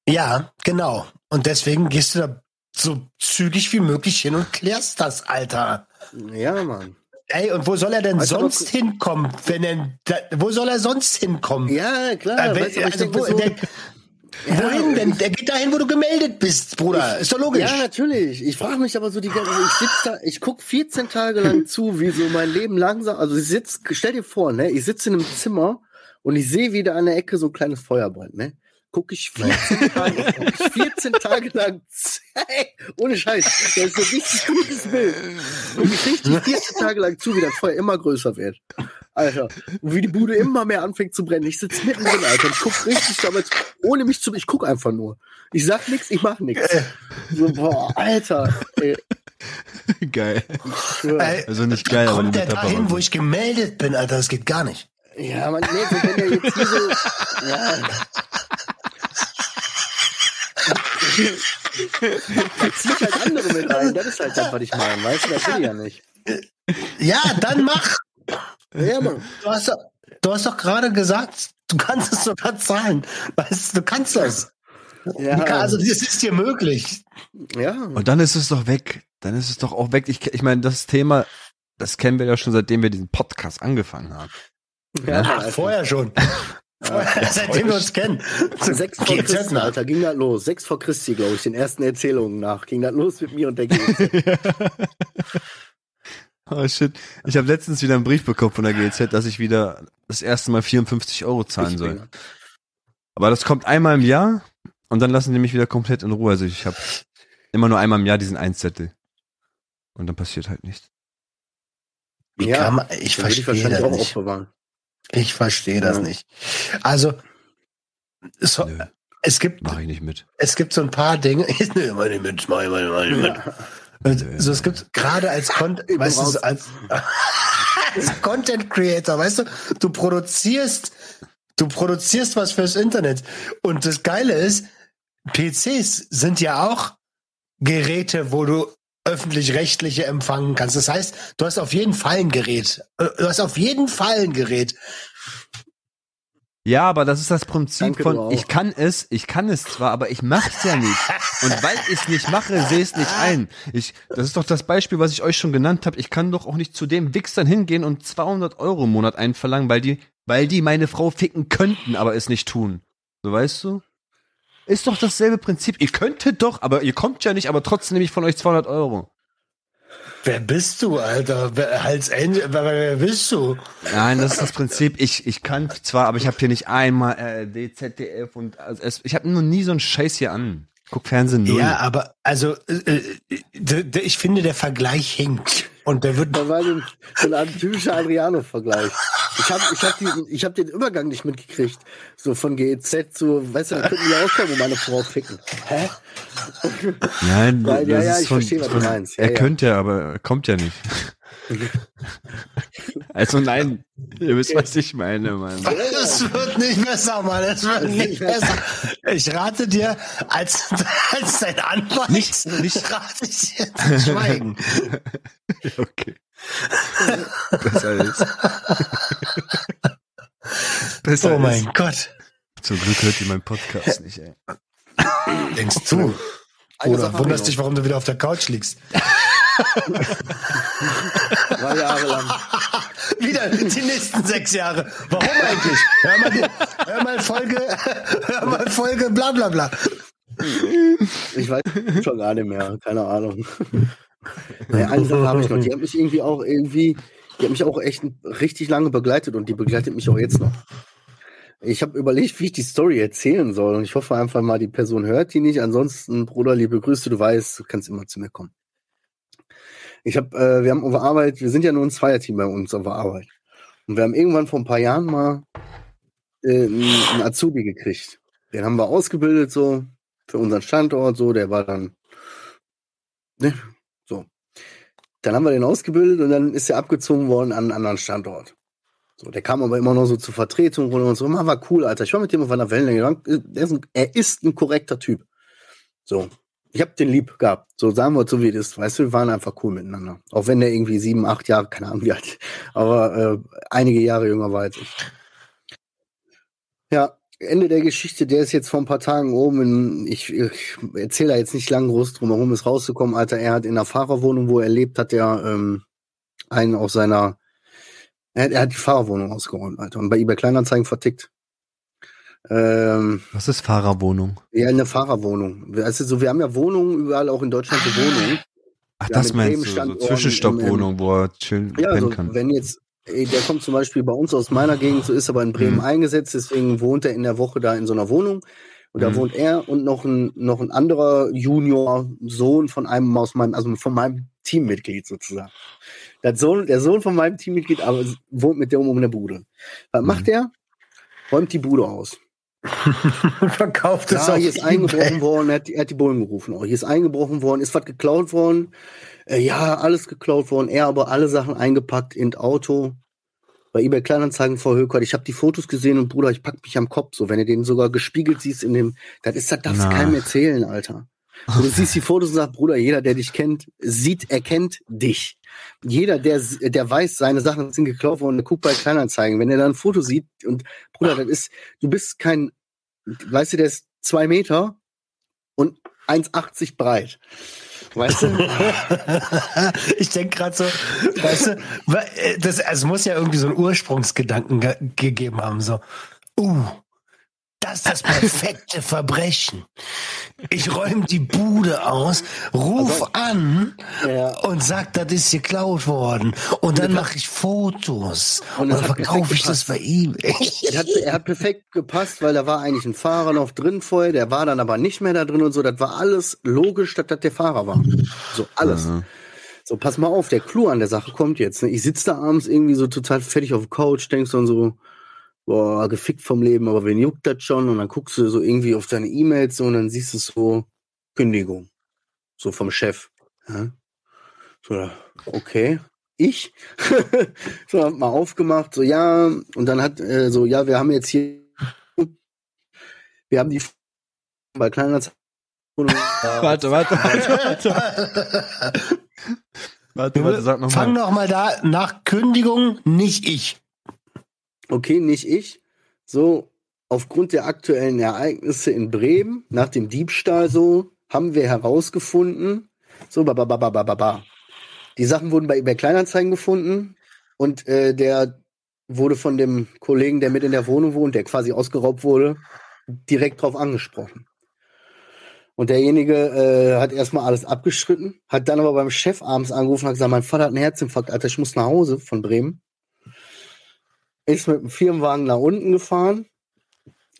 ja, genau. Und deswegen gehst du da so zügig wie möglich hin und klärst das, Alter. Ja, Mann. Ey, und wo soll er denn du, sonst was- hinkommen, wenn er, da, wo soll er sonst hinkommen? Ja, klar. Äh, wenn, weißt du, aber ich also, wo, so, der, Ja, wohin denn? Der geht dahin, wo du gemeldet bist, Bruder. ist doch logisch. Ja, natürlich. Ich frage mich aber so die ganze ich sitz da, ich guck 14 Tage lang zu, wie so mein Leben langsam, also ich sitz, stell dir vor, ne, ich sitze in einem Zimmer und ich sehe wieder an der Ecke so ein kleines Feuer brennt, ne? Guck ich 14 Tage, <laughs> guck ich 14 Tage lang, ey, ohne Scheiß, das ist ein richtig gutes Bild. Guck ich richtig 14 Tage lang zu, wie das Feuer immer größer wird. Alter, und wie die Bude immer mehr anfängt zu brennen. Ich sitze mittendrin, Alter, und ich guck richtig damals, ohne mich zu, ich guck einfach nur. Ich sag nichts, ich mach nichts. So, boah, Alter, ey, geil. Also nicht geil, aber kommt der eine Metapher. dahin, wo ich gemeldet bin, Alter, das geht gar nicht. Ja, man, nee, wenn der jetzt hier so, ja. Zieh ich halt andere mit ein, das ist halt das, was ich meine, weißt du, das will ich ja nicht. Ja, dann mach. Ja, Mann. Du hast doch, du hast doch gerade gesagt, du kannst es sogar zahlen. Weißt du, du kannst das. Ja, Also, das ist dir möglich. ja. Und dann ist es doch weg. Dann ist es doch auch weg. Ich, ich meine, das Thema, das kennen wir ja schon, seitdem wir diesen Podcast angefangen haben. ja Alter. vorher schon. <laughs> Seitdem wir uns kennen. Sechs vor GZ Christi. Alter, ging das los. Sechs vor Christi, glaube ich, den ersten Erzählungen nach. Ging das los mit mir und der GZ. <laughs> Oh shit. Ich habe letztens wieder einen Brief bekommen von der GZ, dass ich wieder das erste Mal 54 Euro zahlen soll. Aber das kommt einmal im Jahr und dann lassen die mich wieder komplett in Ruhe. Also ich habe immer nur einmal im Jahr diesen Einzettel. Und dann passiert halt nichts. Wie Ja, kann man, ich würde ich verstehe wahrscheinlich das auch nicht. aufbewahren. Ich verstehe das Ja. nicht. Also, so, Nö, es gibt, mache ich nicht mit. es gibt so ein paar Dinge. <laughs> Nö, mach ich mit, mach ich, mach ich, mach ich mit. Und So, es gibt gerade als, bin <laughs> weißt du, so als, <laughs> als Content Creator, weißt du, du produzierst, du produzierst was fürs Internet. Und das Geile ist, PCs sind ja auch Geräte, wo du öffentlich-rechtliche empfangen kannst. Das heißt, du hast auf jeden Fall ein Gerät. Äh, Du hast auf jeden Fall ein Gerät. Ja, aber das ist das Prinzip Danke, von, ich kann es, ich kann es zwar, aber ich mach's ja nicht. Und weil ich es nicht mache, sehe es nicht ein. Ich, das ist doch das Beispiel, was ich euch schon genannt habe. Ich kann doch auch nicht zu dem Wichsern hingehen und 200 Euro im Monat einverlangen, weil die, weil die meine Frau ficken könnten, aber es nicht tun. So weißt du? Ist doch dasselbe Prinzip. Ihr könntet doch, aber ihr kommt ja nicht, aber trotzdem nehme ich von euch 200 Euro. Wer bist du, Alter? Wer, Hals Ende, wer, wer bist du? Nein, das ist das Prinzip. Ich, ich kann zwar, aber ich habe hier nicht einmal ARD, ZDF und also ich habe noch nie so einen Scheiß hier an. Guck Fernsehen null. Ja, aber also äh, äh, ich finde, der Vergleich hinkt. Und der wird <laughs> Da war so ein, ein typischer Adriano-Vergleich. Ich habe ich hab diesen- ich hab den Übergang nicht mitgekriegt. So von GEZ zu, weißt du, da könnten wir auch kommen und meine Frau ficken. Hä? Nein, Ja, ja, das ja, ist ich von- verstehe, was du meinst. Ja, er ja. könnte ja, aber er kommt ja nicht. <laughs> also nein, ihr wisst, was ich meine, Mann. <laughs> Es wird nicht besser, Mann. Es wird nicht besser. Ich rate dir, als, <laughs> als dein Anwalt, Nicht- nicht- rate ich dir zu schweigen. Okay. Besser ist. Besser Oh mein ist. Gott. Zum Glück hört ihr meinen Podcast nicht, ey. Denkst du? Oder wunderst ich dich, warum du wieder auf der Couch liegst? Drei Jahre lang. <laughs> Wieder die nächsten sechs Jahre. Warum eigentlich? Hör mal, hör mal Folge, <laughs> hör mal Folge, bla bla bla. Ich weiß schon gar nicht mehr, keine Ahnung. Ja, eine Sache habe ich noch, die hat mich irgendwie auch irgendwie, die hat mich auch echt richtig lange begleitet und die begleitet mich auch jetzt noch. Ich habe überlegt, wie ich die Story erzählen soll und ich hoffe einfach mal, die Person hört die nicht. Ansonsten, Bruder, liebe Grüße, du weißt, du kannst immer zu mir kommen. Ich habe, äh, wir haben auf Arbeit, wir sind ja nur ein Zweierteam bei uns auf Arbeit. Und wir haben irgendwann vor ein paar Jahren mal äh, einen Azubi gekriegt. Den haben wir ausgebildet so für unseren Standort, so, der war dann, ne, so. Dann haben wir den ausgebildet und dann ist er abgezogen worden an einen anderen Standort. So, der kam aber immer noch so zur Vertretung und so, man war cool, Alter. Ich war mit dem auf einer Wellenlänge. Der ist ein, er ist ein korrekter Typ. So. Ich hab den lieb gehabt. So sagen wir es so wie es ist. Weißt du, wir waren einfach cool miteinander. Auch wenn der irgendwie sieben, acht Jahre, keine Ahnung wie alt, aber äh, einige Jahre jünger war als ich. Ja, Ende der Geschichte, der ist jetzt vor ein paar Tagen oben in, ich, ich erzähle da jetzt nicht lang groß drum herum, ist rausgekommen, Alter, er hat in der Fahrerwohnung, wo er lebt, hat er ähm, einen aus seiner, er, hat- er hat die Fahrerwohnung ausgeräumt, Alter, und bei eBay Kleinanzeigen vertickt. Ähm, Was ist Fahrerwohnung? ja, eine Fahrerwohnung. Also so, wir haben ja Wohnungen, überall auch in Deutschland so Wohnungen. Ach, das meinst du, so Zwischenstoppwohnung, wo er chillen Ja, also kann. wenn jetzt, ey, der kommt zum Beispiel bei uns aus meiner Gegend, so ist aber in Bremen Mhm. eingesetzt, deswegen wohnt er in der Woche da in so einer Wohnung. Und da Mhm. wohnt er und noch ein, noch ein anderer Junior-Sohn von einem aus meinem, also von meinem Teammitglied sozusagen. Der Sohn, der Sohn von meinem Teammitglied aber wohnt mit dem um in der Bude. Was Mhm. macht er? Räumt die Bude aus. <laughs> Verkauft es Ja, hier ist eingebrochen worden, er hat, die- er hat die Bullen gerufen. Oh, hier ist eingebrochen worden, ist was geklaut worden. Äh, ja, alles geklaut worden. Er aber alle Sachen eingepackt in Auto. Bei eBay Kleinanzeigen vor Höckert. Ich habe die Fotos gesehen und Bruder, ich pack mich am Kopf. So, wenn du den sogar gespiegelt siehst in dem, das ist, das darfst du keinem erzählen, Alter. Und du siehst die Fotos und sagst, Bruder, jeder, der dich kennt, sieht, erkennt dich. Jeder, der, der weiß, seine Sachen sind geklaut worden, der guckt bei Kleinanzeigen. Wenn er da ein Foto sieht und, Bruder, das ist, du bist kein, weißt du, der ist zwei Meter und 1,80 breit. Weißt du? <laughs> ich denke gerade so, weißt du, äh, das, also es muss ja irgendwie so einen Ursprungsgedanken ge gegeben haben, so, uh, das ist das perfekte Verbrechen. Ich räume die Bude aus, ruf Also- an Ja. und sag, das ist geklaut worden. Und dann mache ich Fotos Und und dann verkaufe ich das bei eBay. Er hat, er hat perfekt gepasst, weil da war eigentlich ein Fahrer noch drin vorher, der war dann aber nicht mehr da drin und so. Das war alles logisch, dass das der Fahrer war. So, alles. Ja. So, pass mal auf, der Clou an der Sache kommt jetzt. Ne? Ich sitze da abends irgendwie so total fertig auf der Couch, denkst dann so, boah, gefickt vom Leben, aber wen juckt das schon? Und dann guckst du so irgendwie auf deine E-Mails so und dann siehst du so Kündigung. So vom Chef. Ja? So, okay. Ich? <laughs> so, hab mal aufgemacht, so, ja, und dann hat, äh, so, ja, wir haben jetzt hier, wir haben die bei Kleinanzeigen. <laughs> Warte, warte, warte, warte. <laughs> Warte, warte, sag noch Fang mal. noch mal da nach Kündigung, nicht ich. Okay, nicht ich. So, aufgrund der aktuellen Ereignisse in Bremen, nach dem Diebstahl so, haben wir herausgefunden, so, ba, ba, ba, ba, ba, ba. Die Sachen wurden bei eBay Kleinanzeigen gefunden und äh, der wurde von dem Kollegen, der mit in der Wohnung wohnt, der quasi ausgeraubt wurde, direkt drauf angesprochen. Und derjenige äh, hat erstmal alles abgeschritten, hat dann aber beim Chef abends angerufen und hat gesagt, mein Vater hat einen Herzinfarkt, Alter, ich muss nach Hause von Bremen. Ist mit dem Firmenwagen nach unten gefahren.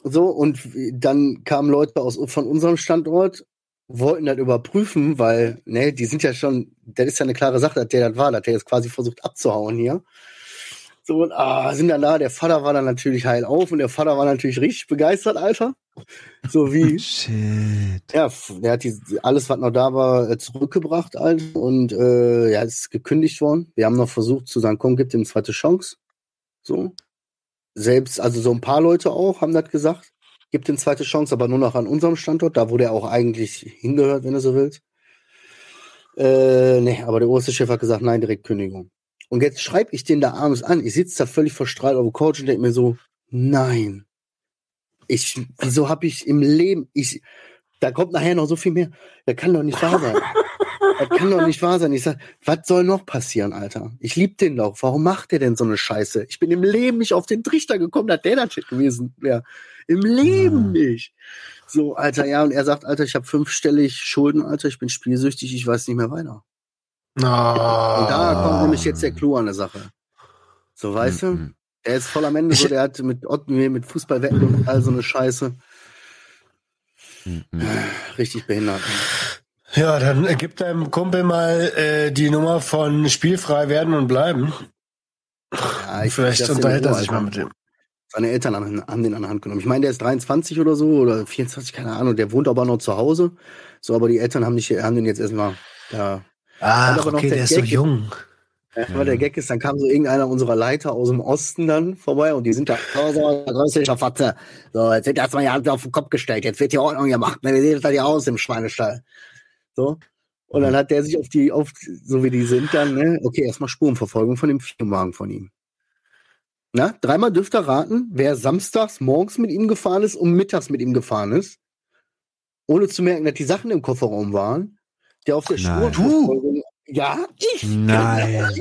So, und dann kamen Leute aus, von unserem Standort, wollten das überprüfen, weil, ne, die sind ja schon, das ist ja eine klare Sache, dass der das war, dass der jetzt quasi versucht abzuhauen hier. So, und ah, sind dann da, der Vater war dann natürlich heil auf und der Vater war natürlich richtig begeistert, Alter. So wie, <laughs> Shit. ja, der hat die, alles, was noch da war, äh, zurückgebracht, Alter. Und äh, ja, ist gekündigt worden. Wir haben noch versucht zu sagen, komm, gib dem zweite Chance. So. Selbst, also so ein paar Leute auch haben das gesagt. Gib dem eine zweite Chance, aber nur noch an unserem Standort, da wo der auch eigentlich hingehört, wenn du so willst. Äh, nee, aber der oberste Chef hat gesagt, nein, direkt Kündigung. Und jetzt schreibe ich den da abends an. Ich sitze da völlig verstrahlt auf dem Couch und denke mir so, nein. Ich, wieso habe ich im Leben, ich, da kommt nachher noch so viel mehr. Das kann doch nicht wahr sein. <laughs> Das kann doch nicht wahr sein. Ich sag, was soll noch passieren, Alter? Ich lieb den doch. Warum macht der denn so eine Scheiße? Ich bin im Leben nicht auf den Trichter gekommen, dass der das shit gewesen wäre. Im Leben nicht. So, Alter, ja, und er sagt, Alter, ich habe fünfstellig Schulden, Alter, ich bin spielsüchtig, ich weiß nicht mehr weiter. Und da kommt nämlich jetzt der Clou an der Sache. So, weißt du? Mhm. Er ist voll am Ende so, der hat mit, mit Fußballwetten und all so eine Scheiße. Mhm. Richtig behindert. Ja, dann gib deinem Kumpel mal äh, die Nummer von spielfrei werden und bleiben. Ja, ich Vielleicht unterhält er sich mal mit dem. Seine Eltern haben, haben den an der Hand genommen. Ich meine, der ist 23 oder so oder 24, keine Ahnung. Der wohnt aber noch zu Hause. So, aber die Eltern haben, nicht, haben den jetzt erstmal da. Noch okay, der der ist so jung. Ja, weil der Gag ist, dann kam so irgendeiner unserer Leiter aus dem Osten dann vorbei und die sind da, so, so, größer Fatze. So, jetzt wird erstmal die Hand auf den Kopf gestellt, jetzt wird die Ordnung gemacht. Ne, wie sieht das hier aus im Schweinestall? So. Und dann hat der sich auf die, auf, so wie die sind dann, ne, okay, erstmal Spurenverfolgung von dem Firmenwagen von ihm. Na, dreimal dürft ihr raten, wer samstags morgens mit ihm gefahren ist und mittags mit ihm gefahren ist, ohne zu merken, dass die Sachen im Kofferraum waren, der auf der. Spurenverfolgung, ja, ich, Nein. <laughs>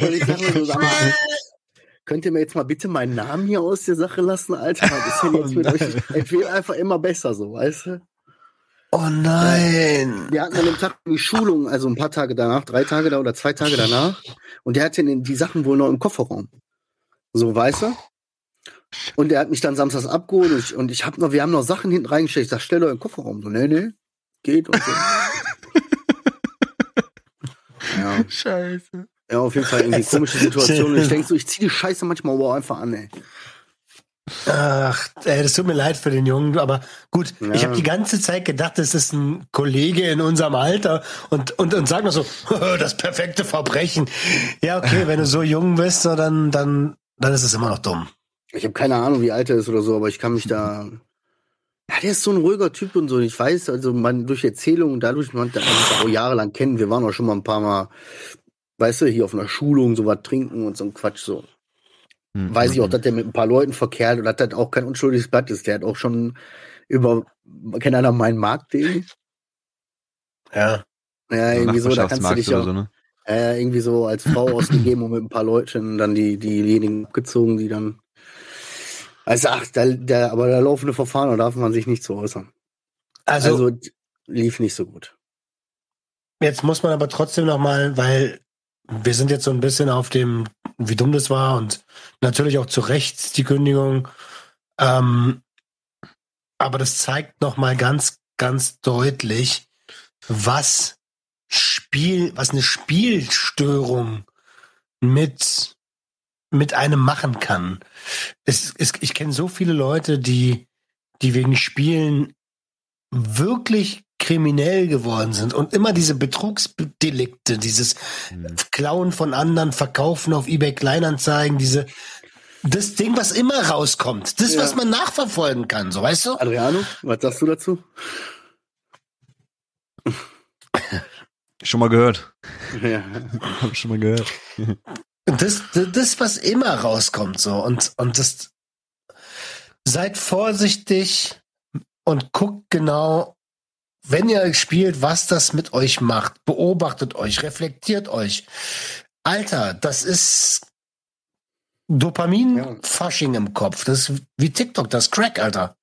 und ich sag mir so, sag mal, könnt ihr mir jetzt mal bitte meinen Namen hier aus der Sache lassen, Alter? Was ist denn <laughs> jetzt mit Oh euch? Es wird einfach immer besser, so, weißt du? Oh nein. Wir hatten an dem Tag die Schulung, also ein paar Tage danach, drei Tage da oder zwei Tage danach. Und der hatte die Sachen wohl noch im Kofferraum. So, weißt du? Und der hat mich dann samstags abgeholt und ich, und ich hab noch, wir haben noch Sachen hinten reingestellt. Ich sag, stell doch im Kofferraum. So, nee, nee, geht und so. <laughs> ja. Scheiße. ja, auf jeden Fall irgendwie komische Situation. Und ich <laughs> denk so, ich zieh die Scheiße manchmal auch einfach an, ey. Ach, ey, das tut mir leid für den Jungen, aber gut, Ja. ich habe die ganze Zeit gedacht, das ist ein Kollege in unserem Alter und, und, und sag noch so, <laughs> das perfekte Verbrechen. Ja, okay, wenn du so jung bist, so, dann, dann, dann ist es immer noch dumm. Ich habe keine Ahnung, wie alt er ist oder so, aber ich kann mich da. Ja, der ist so ein ruhiger Typ und so. Ich weiß, also man durch Erzählungen und dadurch, man man uns auch jahrelang kennen. Wir waren auch schon mal ein paar Mal, weißt du, hier auf einer Schulung so was trinken und so ein Quatsch so. Mhm. Weiß ich auch, dass der mit ein paar Leuten verkehrt und dass das auch kein unschuldiges Blatt ist. Der hat auch schon über, kennt einer meinen Markt.de? Ja. Ja, irgendwie so, da kannst du dich auch, so, ne? äh, irgendwie so als Frau ausgegeben und mit ein paar Leuten dann die, diejenigen abgezogen, die dann. Also, ach, da, da, aber da laufende Verfahren, da darf man sich nicht so äußern. Also, Also, lief nicht so gut. jetzt muss man aber trotzdem noch mal, weil wir sind jetzt so ein bisschen auf dem, wie dumm das war und natürlich auch zu Recht die Kündigung. Ähm, aber das zeigt noch mal ganz, ganz deutlich, was Spiel, was eine Spielstörung mit mit einem machen kann. Es, es, ich kenne so viele Leute, die die wegen Spielen wirklich kriminell geworden sind und immer diese Betrugsdelikte, dieses Mhm. Klauen von anderen, Verkaufen auf eBay Kleinanzeigen, diese das Ding, was immer rauskommt, das, Ja. was man nachverfolgen kann, so weißt du? Adriano, was sagst du dazu? Schon mal gehört. Ja. <laughs> Hab schon mal gehört. Das, das, das, was immer rauskommt, so und und das seid vorsichtig und guckt genau, wenn ihr spielt, was das mit euch macht. Beobachtet euch, reflektiert euch. Alter, das ist Dopamin-Fasching im Kopf. Das ist wie TikTok, das Crack, Alter.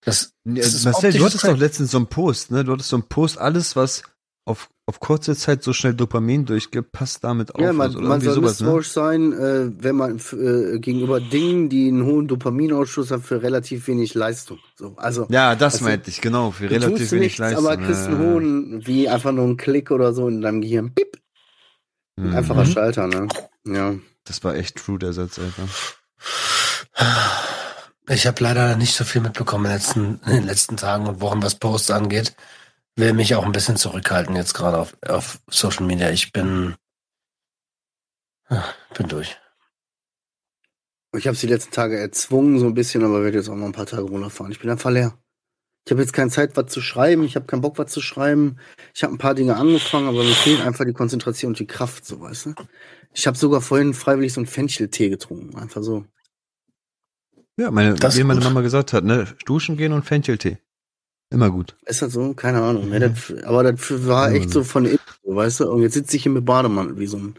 Das, Ja, das ist Marcel, du hattest doch letztens so einen Post, ne? Du hattest so einen Post, alles, was auf, auf kurze Zeit so schnell Dopamin durchgibt, passt damit auf. Ja, man, oder man soll sowas, ne? misstrauisch sein, äh, wenn man äh, gegenüber Dingen, die einen hohen Dopaminausstoß haben, für relativ wenig Leistung. So, also Ja, das Also, meinte ich, genau, für relativ tust wenig nichts, Leistung. aber kriegst einen hohen, wie einfach nur einen Klick oder so in deinem Gehirn. Bip, Mhm. einfacher Schalter, ne? Ja. Das war echt true, der Satz, Alter. Ich habe leider nicht so viel mitbekommen in den, letzten, in den letzten Tagen und Wochen, was Posts angeht. Will mich auch ein bisschen zurückhalten jetzt gerade auf, auf Social Media. Ich bin, ah, bin durch. Ich habe die letzten Tage erzwungen, so ein bisschen, aber werde jetzt auch noch ein paar Tage runterfahren. Ich bin einfach leer. Ich habe jetzt keine Zeit, was zu schreiben. Ich habe keinen Bock, was zu schreiben. Ich habe ein paar Dinge angefangen, aber mir fehlt einfach die Konzentration und die Kraft, so weißt du. Ich habe sogar vorhin freiwillig so einen Fencheltee getrunken, einfach so. Ja, meine, Das wie meine gut. Mama gesagt hat, ne? Duschen gehen und Fencheltee. Immer gut. Ist das so? Keine Ahnung. Ne? Das, aber das war Ja, echt so von innen, weißt du. Und jetzt sitze ich hier mit Bademantel wie so ein,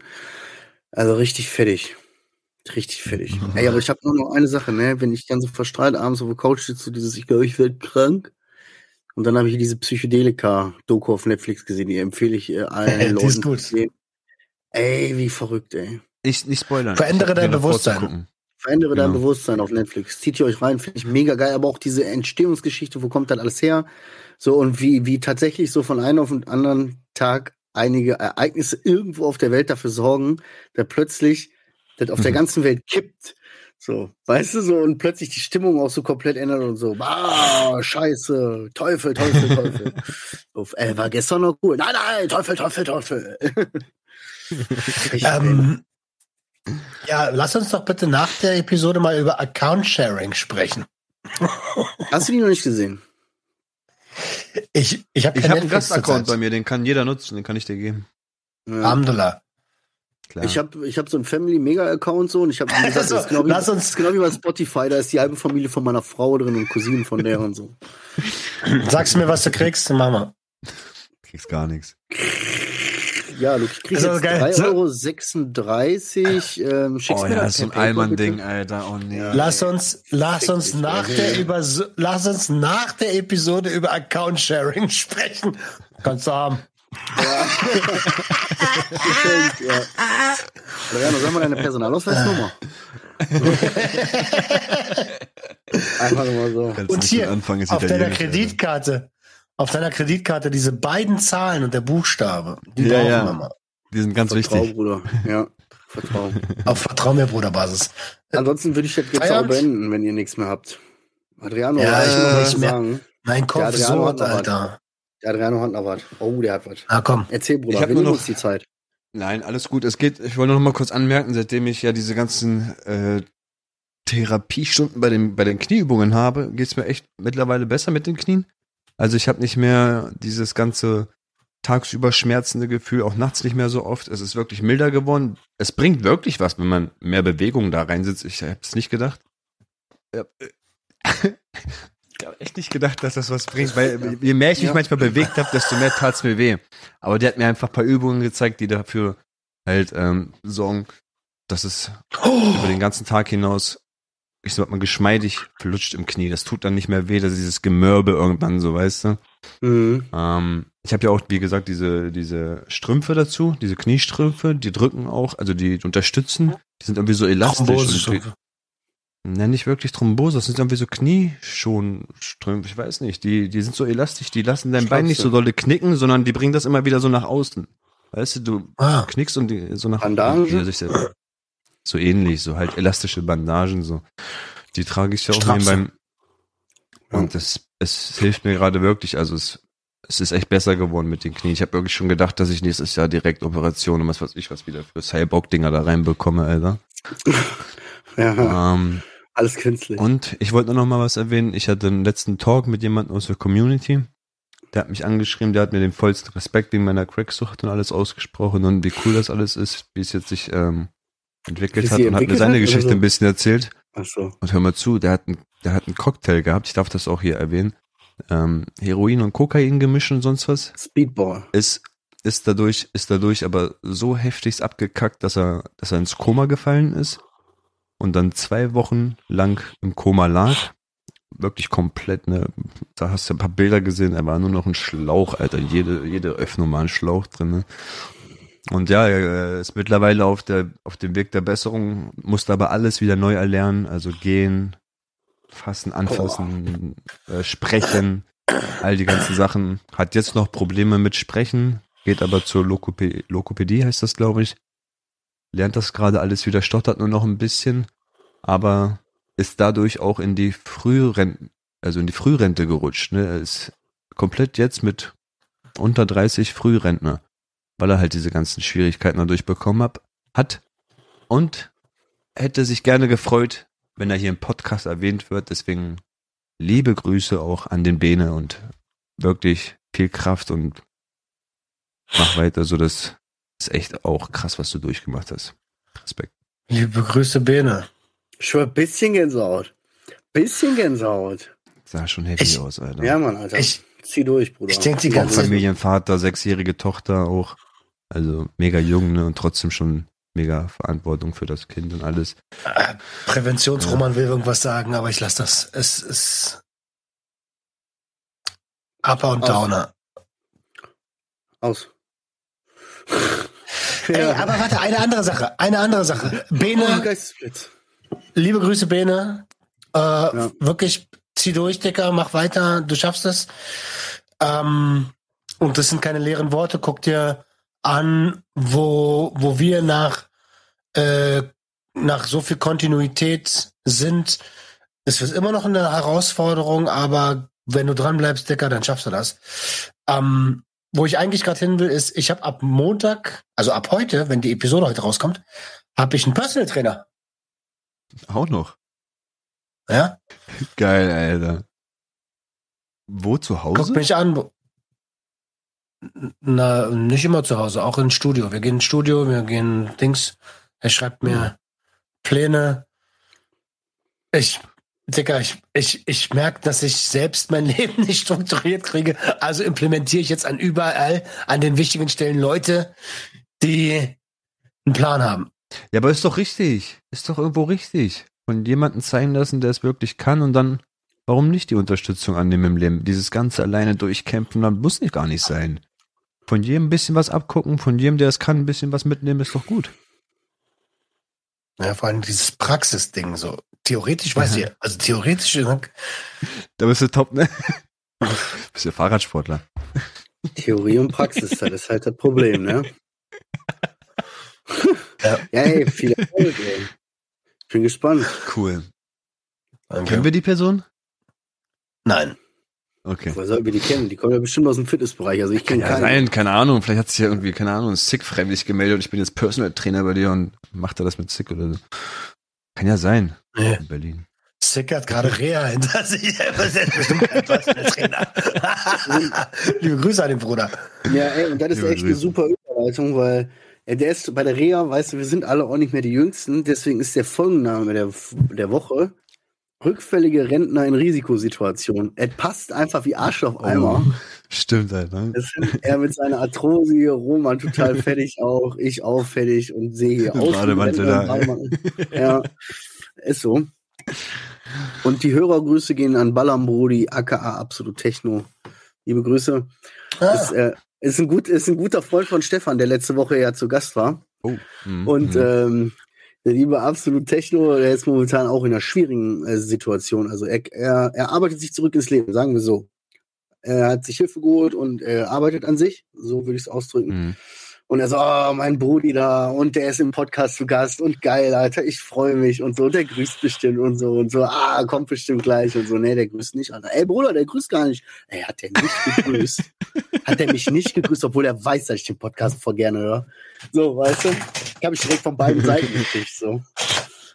also richtig fertig. Richtig fertig. Ey, aber ich habe nur noch eine Sache, ne? Wenn ich dann so verstrahlt abends auf der Couch sitze, so dieses, ich glaube, ich werde krank. Und dann habe ich diese Psychedelika-Doku auf Netflix gesehen, die empfehle ich äh, allen <laughs> Die ist Leuten gut. zu sehen. Ey, wie verrückt, ey. Ich nicht spoilern. Verändere dein Bewusstsein. Verändere dein Genau. Bewusstsein auf Netflix. Zieht ihr euch rein, finde ich mega geil. Aber auch diese Entstehungsgeschichte, wo kommt das alles her? So, und wie, wie tatsächlich so von einem auf den anderen Tag einige Ereignisse irgendwo auf der Welt dafür sorgen, dass plötzlich das auf der Mhm. ganzen Welt kippt. So, weißt du, so, und plötzlich die Stimmung auch so komplett ändert und so, ah, scheiße, Teufel, Teufel, Teufel. <laughs> so, ey, war gestern noch cool. Nein, nein, Teufel, Teufel, Teufel. <laughs> Geil. Ähm, ja, lass uns doch bitte nach der Episode mal über Account Sharing sprechen. <laughs> Hast du die noch nicht gesehen? Ich, ich habe Ich habe einen Gastaccount bei mir, den kann jeder nutzen, den kann ich dir geben. Ja. Alhamdulillah. Klar. Ich habe ich hab so einen Family Mega Account so und ich habe Also, das ist <laughs> genau wie, lass uns- genau wie bei Spotify, da ist die halbe Familie von meiner Frau drin und Cousinen von der und so. Sagst du mir, was du kriegst? Mach mal. kriegst gar nichts. <laughs> Ja, Luke, ich krieg Das ist jetzt geil. 3,36 Euro. Ähm, schickst Oh mir ja, das ist so ein Allmann-Ding? Alter. Oh nee. Ja. Lass uns, lass uns nach der über, lass uns nach der Episode über Account Sharing <laughs> sprechen. Kannst du haben. Geschenkt, ja. <laughs> Adriano, sag mal deine Personalausweisnummer. <laughs> Einfach mal so. Und hier, auf deiner Kreditkarte, auf deiner Kreditkarte diese beiden Zahlen und der Buchstabe, die Ja, brauchen ja. wir mal. Die sind ganz Vertrau, wichtig. Bruder. Ja, vertrau. <laughs> Auf Vertrau mir, Bruderbasis. Ansonsten würde ich das jetzt auch beenden, wenn ihr nichts mehr habt. Adriano, Ja, ich muss ich was mer- sagen. Mein Kopf noch was. Alter. Der Adriano hat noch was. Oh, der hat was. Na komm. Erzähl, Ich Bruder, hab wir nur nehmen noch- uns die Zeit. Nein, alles gut. Es geht, ich wollte noch mal kurz anmerken, seitdem ich ja diese ganzen äh, Therapiestunden bei den, bei den Knieübungen habe, geht's mir echt mittlerweile besser mit den Knien. Also ich habe nicht mehr dieses ganze tagsüber schmerzende Gefühl, auch nachts nicht mehr so oft. Es ist wirklich milder geworden. Es bringt wirklich was, wenn man mehr Bewegung da reinsitzt. Ich habe es nicht gedacht. Ja, äh, <laughs> Ich habe echt nicht gedacht, dass das was bringt, weil je mehr ich mich Ja. manchmal bewegt habe, desto mehr tat's mir weh. Aber der hat mir einfach ein paar Übungen gezeigt, die dafür halt ähm, sorgen, dass es über den ganzen Tag hinaus, ich sag mal, geschmeidig flutscht im Knie. Das tut dann nicht mehr weh, das ist dieses Gemörbe irgendwann, so weißt du. Mhm. Ähm, ich habe ja auch, wie gesagt, diese, diese Strümpfe dazu, diese Kniestrümpfe, die drücken auch, also die unterstützen, die sind irgendwie so elastisch. Nenn nicht wirklich Thrombose, das sind irgendwie so Knieschonstrümpfe, ich weiß nicht. Die, die sind so elastisch, die lassen dein Bein nicht so dolle knicken, sondern die bringen das immer wieder so nach außen. Weißt du, du Ah, knickst und die so nach ich das- so ähnlich, so halt elastische Bandagen, so. Die trage ich ja auch nebenbei. Und das, es hilft mir gerade wirklich, also es, es ist echt besser geworden mit den Knien. Ich habe wirklich schon gedacht, dass ich nächstes Jahr direkt Operationen und was weiß ich was wieder für Cyborg-Dinger da reinbekomme, Alter. <laughs> Ja, Ähm, alles künstlich. und ich wollte noch mal was erwähnen. Ich hatte einen letzten Talk mit jemandem aus der Community. Der hat mich angeschrieben, der hat mir den vollsten Respekt wegen meiner Cracksucht und alles ausgesprochen und wie cool das alles ist, wie es jetzt sich ähm, entwickelt hat und hat mir seine hat, Geschichte so? ein bisschen erzählt. Ach so. Und hör mal zu, der hat, einen, der hat einen Cocktail gehabt, ich darf das auch hier erwähnen. Ähm, Heroin und Kokain gemischt und sonst was. Speedball. Ist, ist dadurch, ist dadurch aber so heftigst abgekackt, dass er, dass er ins Koma gefallen ist und dann zwei Wochen lang im Koma lag wirklich komplett, ne? Da hast du ein paar Bilder gesehen, er war nur noch ein Schlauch, Alter. Jede, jede Öffnung war ein Schlauch drin, ne? Und ja, er ist mittlerweile auf der, auf dem Weg der Besserung, musste aber alles wieder neu erlernen, also gehen, fassen, anfassen, äh, sprechen, all die ganzen Sachen. Hat jetzt noch Probleme mit Sprechen, geht aber zur Lokopädie, Lokopädie heißt das, glaube ich. Lernt das gerade alles wieder, stottert nur noch ein bisschen, aber ist dadurch auch in die Frührente, also in die Frührente gerutscht. Ne? Er ist komplett jetzt mit unter 30 Frührentner, weil er halt diese ganzen Schwierigkeiten dadurch bekommen hab, hat und hätte sich gerne gefreut, wenn er hier im Podcast erwähnt wird. Deswegen liebe Grüße auch an den Bene und wirklich viel Kraft und mach weiter. So, das ist echt auch krass, was du durchgemacht hast. Respekt. Liebe Grüße, Bene. Schon ein bisschen Gänsehaut. Bisschen Gänsehaut. Sah schon heavy Ich- aus, Alter. Ja, Mann, Alter. Ich- Zieh durch, Bruder. ich denk die ganze-. Familienvater, sechsjährige Tochter auch. Also mega jung, ne? Und trotzdem schon mega Verantwortung für das Kind und alles. Äh, Präventionsroman will irgendwas sagen, aber ich lasse das. Es ist Upper und. Downer. Aus. <laughs> Ey, aber warte, eine andere Sache. Eine andere Sache. Oh, Bene, Geistesblitz. liebe Grüße, Bene. Äh, Wirklich, zieh durch, Dicker, mach weiter, du schaffst es. Ähm, und das sind keine leeren Worte. Guck dir an, wo, wo wir nach, äh, nach so viel Kontinuität sind. Es ist immer noch eine Herausforderung, aber wenn du dran bleibst, Dicker, dann schaffst du das. Ähm, wo ich eigentlich gerade hin will, ist, ich habe ab Montag, also ab heute, wenn die Episode heute rauskommt, habe ich einen Personal Trainer. Auch noch. Ja, <laughs> Geil, Alter. Wo zu guck Hause? mich an. Na, nicht immer zu Hause, auch ins Studio. Wir gehen ins Studio, wir gehen Dings. Er schreibt mir Pläne. Ich, Dicker, ich, ich, ich merke, dass ich selbst mein <laughs> Leben nicht strukturiert kriege. Also implementiere ich jetzt an überall, an den wichtigen Stellen Leute, die einen Plan haben. Ja, aber ist doch richtig. Ist doch irgendwo richtig. Von jemandem zeigen lassen, der es wirklich kann und dann, warum nicht die Unterstützung annehmen im Leben? Dieses ganze alleine durchkämpfen, dann muss nicht gar nicht sein. Von jedem ein bisschen was abgucken, von jedem, der es kann, ein bisschen was mitnehmen, ist doch gut. Ja, vor allem dieses Praxisding so. Theoretisch weiß ich, also theoretisch, Da bist du top, ne? <laughs> bist ja Fahrradsportler. Theorie und Praxis, das ist halt das Problem, ne? Ja. ja, ey, viel Erfolg, ey. Ich bin gespannt. Cool. Danke. Kennen wir die Person? Nein. Okay. Woher sollten wir die kennen? Die kommen ja bestimmt aus dem Fitnessbereich. Also ich kenne Ja, keinen. nein, keine Ahnung. Vielleicht hat sich ja irgendwie, keine Ahnung, Sick fremdlich gemeldet und ich bin jetzt Personal Trainer bei dir und macht er das mit Sick oder so. Kann ja sein. Nee. In Berlin. Sick hat gerade Reha hinter sich. <laughs> Er ist jetzt bestimmt kein Personal Trainer. <laughs> Liebe Grüße an den Bruder. Ja, ey, und das ist Liebe echt eine Grüße. super Überleitung, weil äh, der ist bei der Reha, weißt du, wir sind alle auch nicht mehr die Jüngsten, deswegen ist der Folgenname der, der Woche Rückfällige Rentner in Risikosituation. Er passt einfach wie Arsch auf Eimer. Oh, stimmt, Alter. Das sind er mit seiner Arthrose hier, Roman total <laughs> fertig auch, ich auch fertig und sehe hier aus. Bademantel Rentner da. Ja, ist so. Und die Hörergrüße gehen an Ballam Brody, aka Absolut Techno. Liebe Grüße. Ah, Ist, äh, ist, ein gut, ist ein guter Freund von Stefan, der letzte Woche ja zu Gast war. Oh. mhm, Und mhm. ähm, der liebe Absolut Techno, der ist momentan auch in einer schwierigen äh, Situation. Also er, er, er arbeitet sich zurück ins Leben, sagen wir so. Er hat sich Hilfe geholt und er arbeitet an sich, so würde ich es ausdrücken. Mhm. Und er so, oh, mein Brudi da und der ist im Podcast zu Gast und geil, Alter, ich freue mich und so, der grüßt bestimmt und so und so, ah, kommt bestimmt gleich und so, nee, der grüßt nicht, Alter. Ey, Bruder, der grüßt gar nicht. Ey, hat der nicht gegrüßt? <laughs> hat der mich nicht gegrüßt, obwohl er weiß, dass ich den Podcast voll gerne höre. So, weißt du? Ich habe ich direkt von beiden <laughs> Seiten gekriegt, so.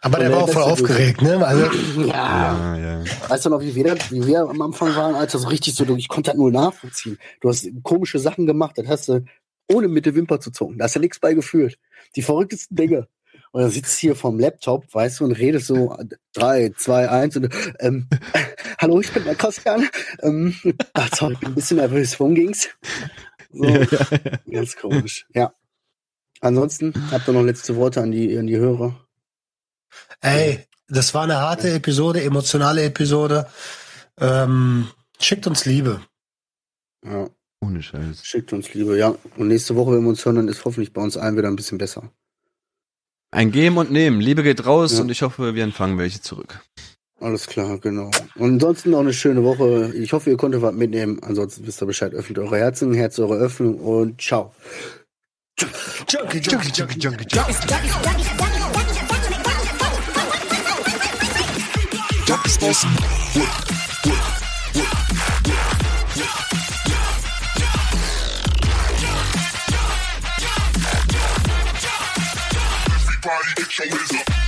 aber der und war auch der voll aufgeregt, ne? Also, Ja. Ja, ja. Weißt du noch, wie wir, wie wir am Anfang waren, Alter, so richtig so, du- ich konnte das null nachvollziehen. Du hast komische Sachen gemacht, das hast du ohne mit der Wimper zu zucken. Da hast du nichts bei gefühlt. Die verrücktesten Dinge. Und dann sitzt du hier vom Laptop, weißt du, und redest so drei, zwei, eins und ähm, <laughs> hallo, ich bin der Christian. Ähm, ach, sorry, ich bin ein bisschen nervös. Worum ging's? So, ganz komisch. Ja. Ansonsten habt ihr noch letzte Worte an die, an die Hörer. ey, Das war eine harte Episode, emotionale Episode. Ähm, schickt uns Liebe. Ja, Ohne Scheiß. schickt uns Liebe, ja. Und nächste Woche, wenn wir uns hören, dann ist hoffentlich bei uns allen wieder ein bisschen besser. Ein Geben und Nehmen. Liebe geht raus Ja. und ich hoffe, wir empfangen welche zurück. Alles klar, genau. Und ansonsten noch eine schöne Woche. Ich hoffe, ihr konntet was mitnehmen. Ansonsten wisst ihr Bescheid. Öffnet eure Herzen, Herz eure Öffnung und ciao. Junkie, Junkie, Junkie, Junkie, Junkie. body, get your hands up.